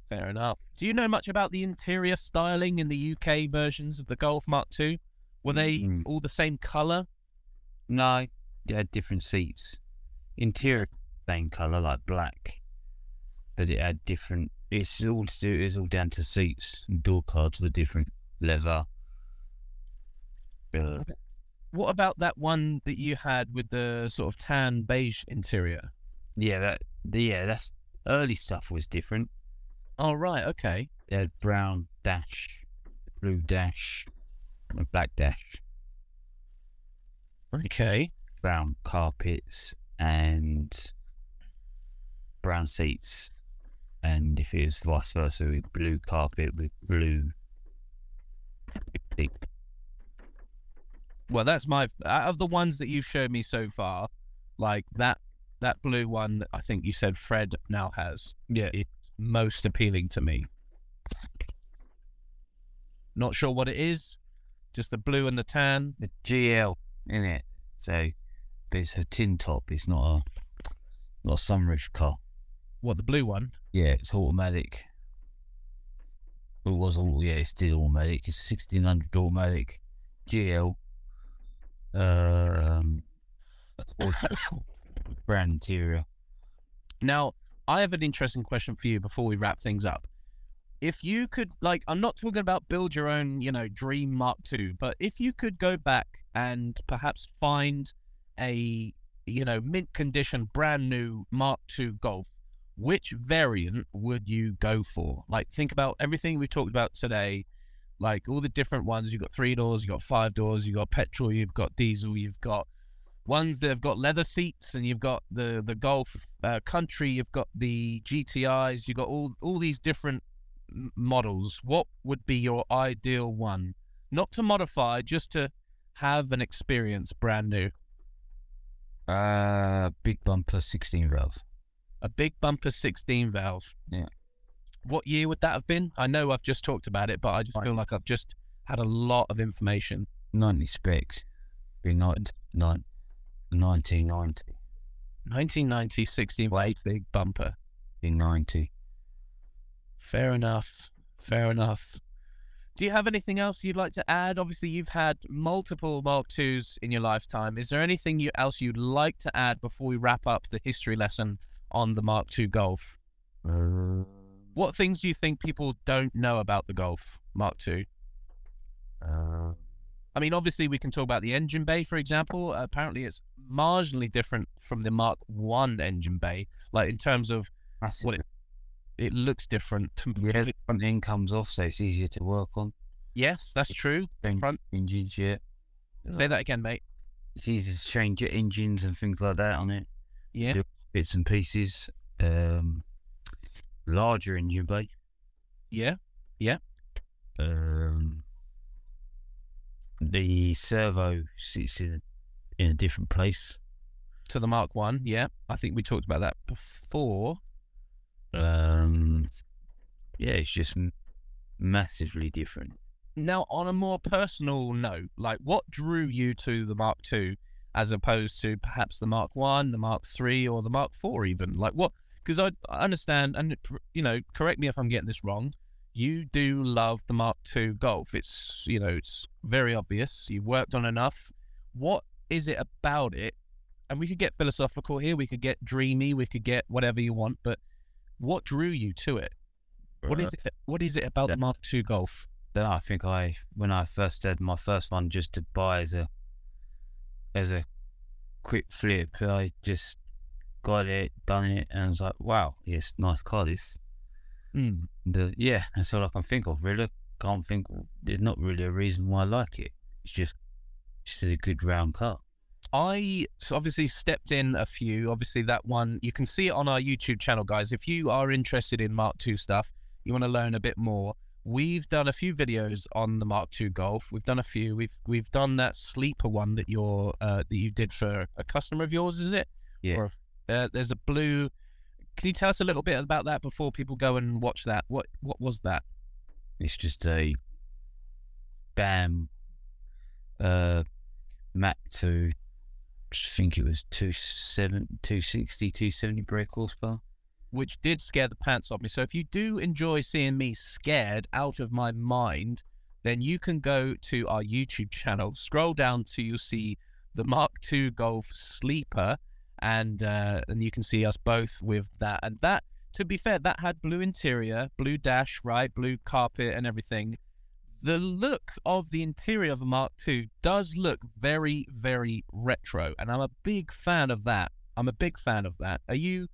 Fair enough. Do you know much about the interior styling in the UK versions of the Golf Mark II? Were they Mm. all the same colour? No, they had different seats. Interior same colour, like black, but it had different. It's all to do. It's all down to seats. And door cards were different, leather. Uh, What about that one that you had with the sort of tan beige interior? yeah, that yeah, that's early stuff was different. Oh, right, okay. They had brown dash, blue dash, and black dash, Okay. brown carpets, and brown seats. And if it was vice versa, with blue carpet with blue seat. Well, that's my out of the ones that you've showed me so far, like that that blue one that I think you said Fred now has. Yeah. It's most appealing to me. Not sure what it is, just the blue and the tan. the GL in it. So, but it's a tin top. It's not a not a sunroof car. What the blue one? Yeah, it's automatic. It was all yeah, it's still automatic. It's sixteen hundred automatic GL. Um, (laughs) brown interior. Now, I have an interesting question for you before we wrap things up. If you could, like, I'm not talking about build your own, you know, dream Mark II, but if you could go back and perhaps find a, you know, mint condition, brand new Mark II Golf, which variant would you go for? Like, think about everything we've talked about today, like all the different ones. You've got three doors, you've got five doors, you've got petrol, you've got diesel, you've got ones that have got leather seats, and you've got the the Golf uh, Country, you've got the GTIs, you've got all all these different models. What would be your ideal one? Not to modify, just to have an experience brand new. Uh, big bumper, 16 valves. A big bumper 16 valve. Yeah. What year would that have been? I know I've just talked about it, but I just feel like I've just had a lot of information. 90 specs. Be not, nine, 1990. 1990 16 valve big bumper. Be 90. Fair enough. Fair enough. Do you have anything else you'd like to add? Obviously, you've had multiple Mark IIs in your lifetime. Is there anything you, else you'd like to add before we wrap up the history lesson on the Mark II Golf? Uh, What things do you think people don't know about the Golf Mark II? uh, I mean, obviously, we can talk about the engine bay, for example. apparently, it's marginally different from the Mark One engine bay, like in terms of what it, it looks different. To Yeah, the front end comes off, so it's easier to work on. Yes, that's true. Front. engines, yeah. Say that again, mate. It's easier to change your engines and things like that on it. Yeah. Do Bits and pieces. Um, larger engine bay. Yeah. Yeah. Um, the servo sits in in a different place. To the Mark One. Yeah. I think we talked about that before. Um, yeah, it's just massively different. Now, on a more personal note, like what drew you to the Mark Two as opposed to perhaps the Mark One, the Mark Three, or the Mark Four, even? Like what? Because I, I understand, and you know, correct me if I'm getting this wrong. You do love the Mark II Golf. It's you know, it's very obvious. You've worked on enough. What is it about it? And we could get philosophical here. We could get dreamy. We could get whatever you want. But what drew you to it? What is it? What is it about the Mark II Golf? Then I think I, when I first had my first one, just to buy as a, as a quick flip, I just got it, done it, and I was like, wow, yes, nice car this. Mm. And, yeah, that's all I can think of. Really, can't think. There's not really a reason why I like it. It's just, it's a good round car. I obviously stepped in a few. Obviously, that one you can see it on our YouTube channel, guys. If you are interested in Mark II stuff, you want to learn a bit more. We've done a few videos on the Mark II Golf. We've done a few. We've we've done that sleeper one that you're uh, that you did for a customer of yours, is it? Yeah. Or if, uh, there's a blue. Can you tell us a little bit about that before people go and watch that? What what was that? It's just a BAM uh, Mark 2. I think it was 27, 260, 270 brake horsepower. which did scare the pants off me. So if you do enjoy seeing me scared out of my mind, then you can go to our YouTube channel, scroll down to you'll see the Mark II Golf Sleeper, and uh, and you can see us both with that. And that, to be fair, that had blue interior, blue dash, right, blue carpet, and everything. The look of the interior of a Mark II does look very, very retro, and I'm a big fan of that. I'm a big fan of that. Are you?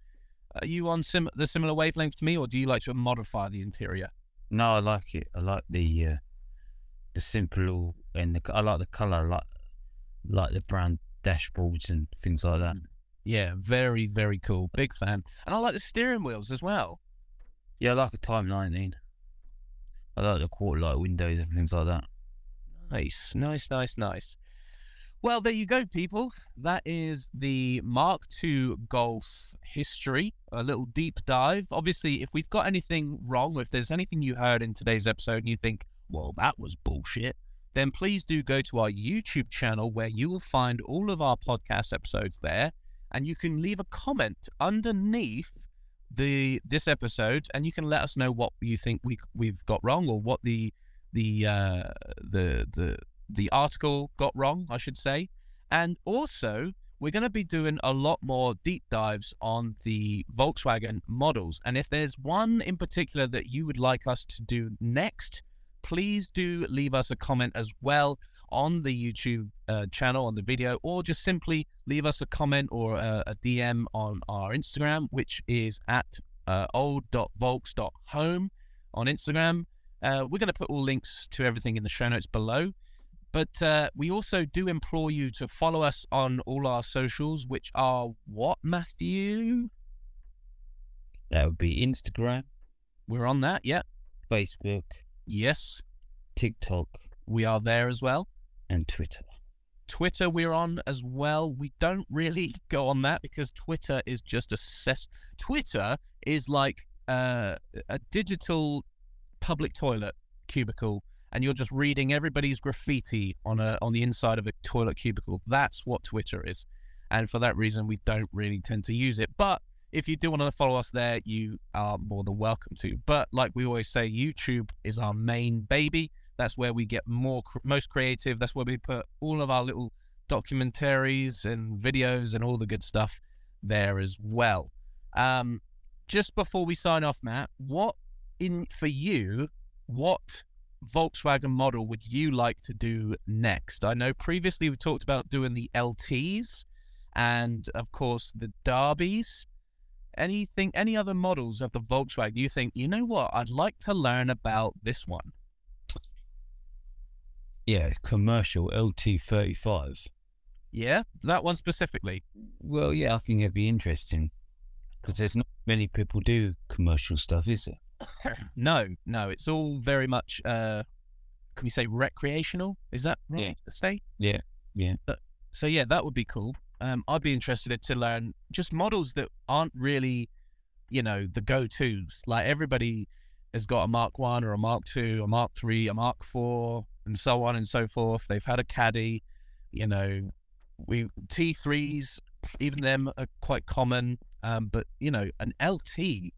Are you on sim- the similar wavelength to me, or do you like to modify the interior? No, I like it. I like the uh, the simple and the, I like the colour, I like like the brown dashboards and things like that. Yeah, very, very cool. Big fan. And I like the steering wheels as well. Yeah, I like a Time 19. I like the quarter light windows and things like that. Nice, nice, nice, nice. Well, there you go, people. That is the Mark II Golf history, a little deep dive. Obviously, if we've got anything wrong, if there's anything you heard in today's episode and you think, well, that was bullshit, then please do go to our YouTube channel where you will find all of our podcast episodes there. And you can leave a comment underneath the this episode and you can let us know what you think we we've got wrong or what the the uh the the the article got wrong, I should say. And also, we're going to be doing a lot more deep dives on the Volkswagen models. And if there's one in particular that you would like us to do next, please do leave us a comment as well on the YouTube uh, channel, on the video, or just simply leave us a comment or a, a DM on our Instagram, which is at uh, old.volks.home on Instagram. Uh, we're going to put all links to everything in the show notes below. But uh, we also do implore you to follow us on all our socials, which are what, Matthew? That would be Instagram, We're on that, yeah. Facebook, Yes, TikTok, we are there as well. And Twitter. Twitter we're on as well. We don't really (laughs) go on that because Twitter is just a cess. Twitter is like uh, a digital public toilet cubicle, and you're just reading everybody's graffiti on a on the inside of a toilet cubicle. That's what Twitter is, and for that reason, we don't really tend to use it. But if you do want to follow us there, you are more than welcome to. But like we always say, YouTube is our main baby. That's where we get more most creative. That's where we put all of our little documentaries and videos and all the good stuff there as well. Um, just before we sign off, Matt, what in for you? What Volkswagen model would you like to do next? I know previously we talked about doing the LTs and of course the Derbies. Anything, any other models of the Volkswagen you think, you know what, I'd like to learn about this one? Yeah, commercial LT35. Yeah, that one specifically. Well, yeah, I think it'd be interesting because there's not many people do commercial stuff, is there? (coughs) no, no, it's all very much. Uh, can we say recreational? Is that right Yeah. to say? Yeah, yeah. But, so yeah, that would be cool. Um, I'd be interested to learn just models that aren't really, you know, the go-tos. Like everybody has got a Mark One or a Mark Two, a Mark Three, a Mark Four, and so on and so forth. They've had a caddy, you know, we T threes, even them are quite common. Um, but you know, an LT,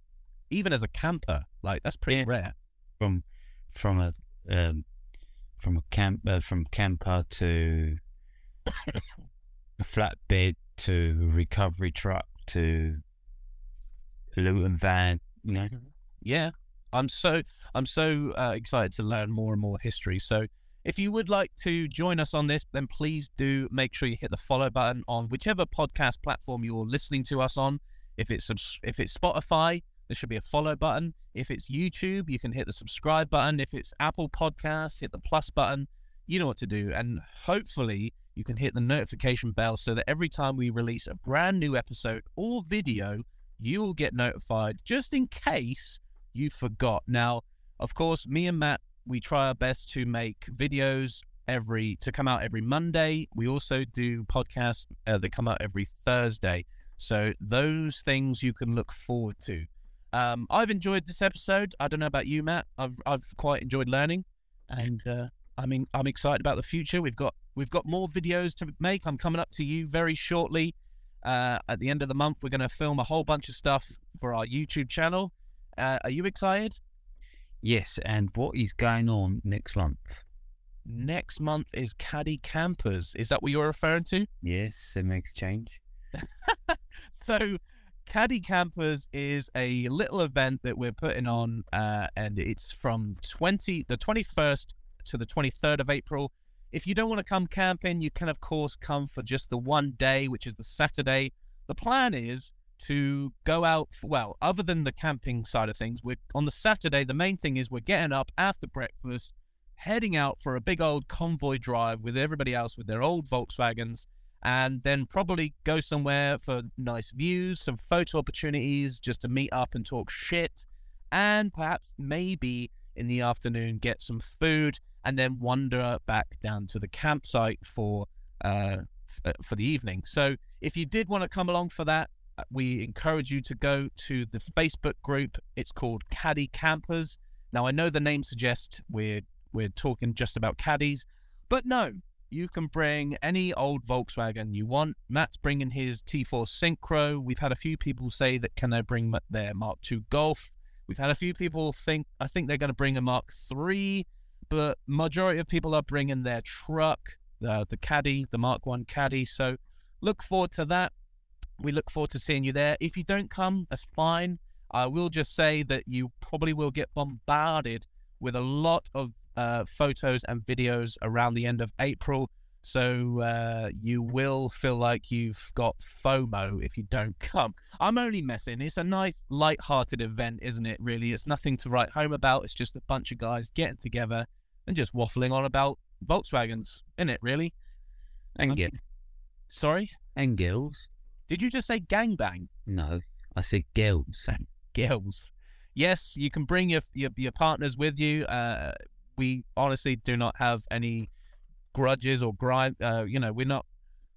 even as a camper, like that's pretty Yeah. rare. From from a um, from a camp uh, from camper to a flatbed to recovery truck to a Luton van. You know, Yeah, I'm so I'm so uh, excited to learn more and more history. So if you would like to join us on this, then please do make sure you hit the follow button on whichever podcast platform you're listening to us on. If it's if it's Spotify, there should be a follow button. If it's YouTube, you can hit the subscribe button. If it's Apple Podcasts, hit the plus button. You know what to do, and hopefully you can hit the notification bell so that every time we release a brand new episode or video, you will get notified. Just in case you forgot. Now, of course, me and Matt, we try our best to make videos every to come out every Monday. We also do podcasts uh, that come out every Thursday. So those things you can look forward to. Um, I've enjoyed this episode. I don't know about you, Matt. I've I've quite enjoyed learning, and uh, I mean I'm excited about the future. We've got we've got more videos to make. I'm coming up to you very shortly. Uh, at the end of the month, we're going to film a whole bunch of stuff for our YouTube channel. Uh, are you excited? yes. And what is going on next month? Next month is Caddy Campers. Is that what you're referring to? Yes, they make a change. (laughs) So, Caddy Campers is a little event that we're putting on, uh, and it's from 20 the 21st to the 23rd of April. If you don't want to come camping, you can of course come for just the one day, which is the Saturday. The plan is to go out. For, well, other than the camping side of things, we're on the Saturday. The main thing is we're getting up after breakfast, heading out for a big old convoy drive with everybody else with their old Volkswagens and then probably go somewhere for nice views, some photo opportunities, just to meet up and talk shit, and perhaps maybe in the afternoon get some food and then wander back down to the campsite for uh, uh, for the evening. So if you did want to come along for that, we encourage you to go to the Facebook group. It's called Caddy Campers. Now I know the name suggests we're we're talking just about caddies, but no, you can bring any old Volkswagen you want. Matt's bringing his T4 Synchro. We've had a few people say that can they bring their Mark II Golf. We've had a few people think I think they're going to bring a Mark III, but majority of people are bringing their truck, the the Caddy, the Mark One Caddy. So look forward to that. We look forward to seeing you there. If you don't come, that's fine. I will just say that you probably will get bombarded with a lot of uh, photos and videos around the end of April. So uh, you will feel like you've got FOMO if you don't come. I'm only messing. It's a nice, light-hearted event, isn't it? Really, it's nothing to write home about. It's just a bunch of guys getting together and just waffling on about Volkswagens, isn't it? Really? And, Um, Sorry, and girls? Did you just say gangbang? No, I said girls. (laughs) Girls. Yes, you can bring your your, your partners with you. Uh, we honestly do not have any grudges or grind. Uh, you know, we're not.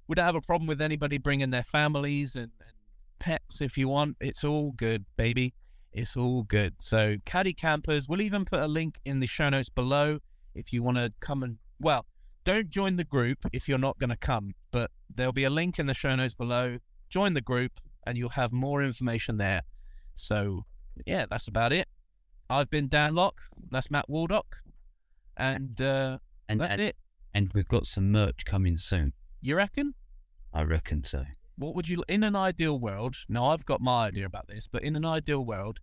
We don't have a problem with anybody bringing their families and, and pets if you want. It's all good, baby. It's all good. So, caddy campers. We'll even put a link in the show notes below if you want to come and well. Don't join the group if you're not going to come, but there'll be a link in the show notes below. Join the group, and you'll have more information there. So, yeah, that's about it. I've been Dan Locke. That's Matt Waldock. And uh, And, that's and, it. and we've got some merch coming soon. You reckon? I reckon so. What would you, in an ideal world? Now, I've got my idea about this, but in an ideal world,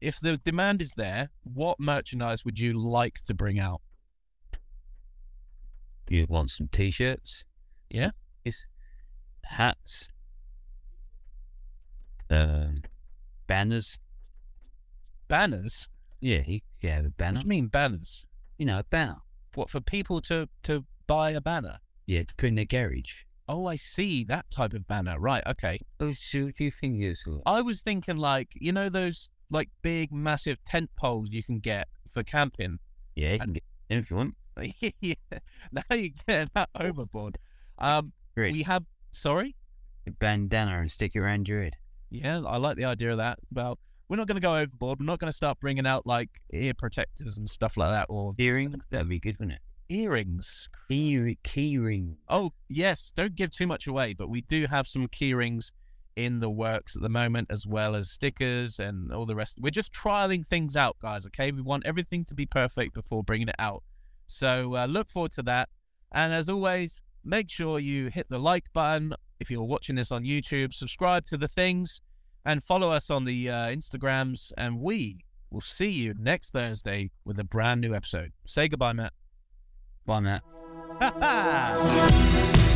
if the demand is there, what merchandise would you like to bring out? You want some t-shirts? Yeah. Is hats, um, banners. Banners? Yeah, you can have a What banner. do you mean banners? You know, a banner. What, for people to, to buy a banner? Yeah, to put in their garage. Oh, I see. That type of banner. Right. Okay. Oh, so what do you think is? I was thinking like, you know, those like big, massive tent poles you can get for camping. Yeah, you can get if you want. (laughs) yeah. Now you're getting that overboard. Um, Great. we have, sorry? A bandana and stick it around your head. Yeah, I like the idea of that. Well, we're not going to go overboard. We're not going to start bringing out like ear protectors and stuff like that or Earrings, that'd be good, wouldn't it? earrings. Key, key ring. Oh, yes. Don't give too much away, but we do have some key rings in the works at the moment, as well as stickers and all the rest. We're just trialing things out, guys, okay? We want everything to be perfect before bringing it out. So uh, look forward to that. And as always, make sure you hit the like button if you're watching this on YouTube, subscribe to the things, and follow us on the uh, Instagrams. And we will see you next Thursday with a brand new episode. Say goodbye, Matt. Bye, Matt.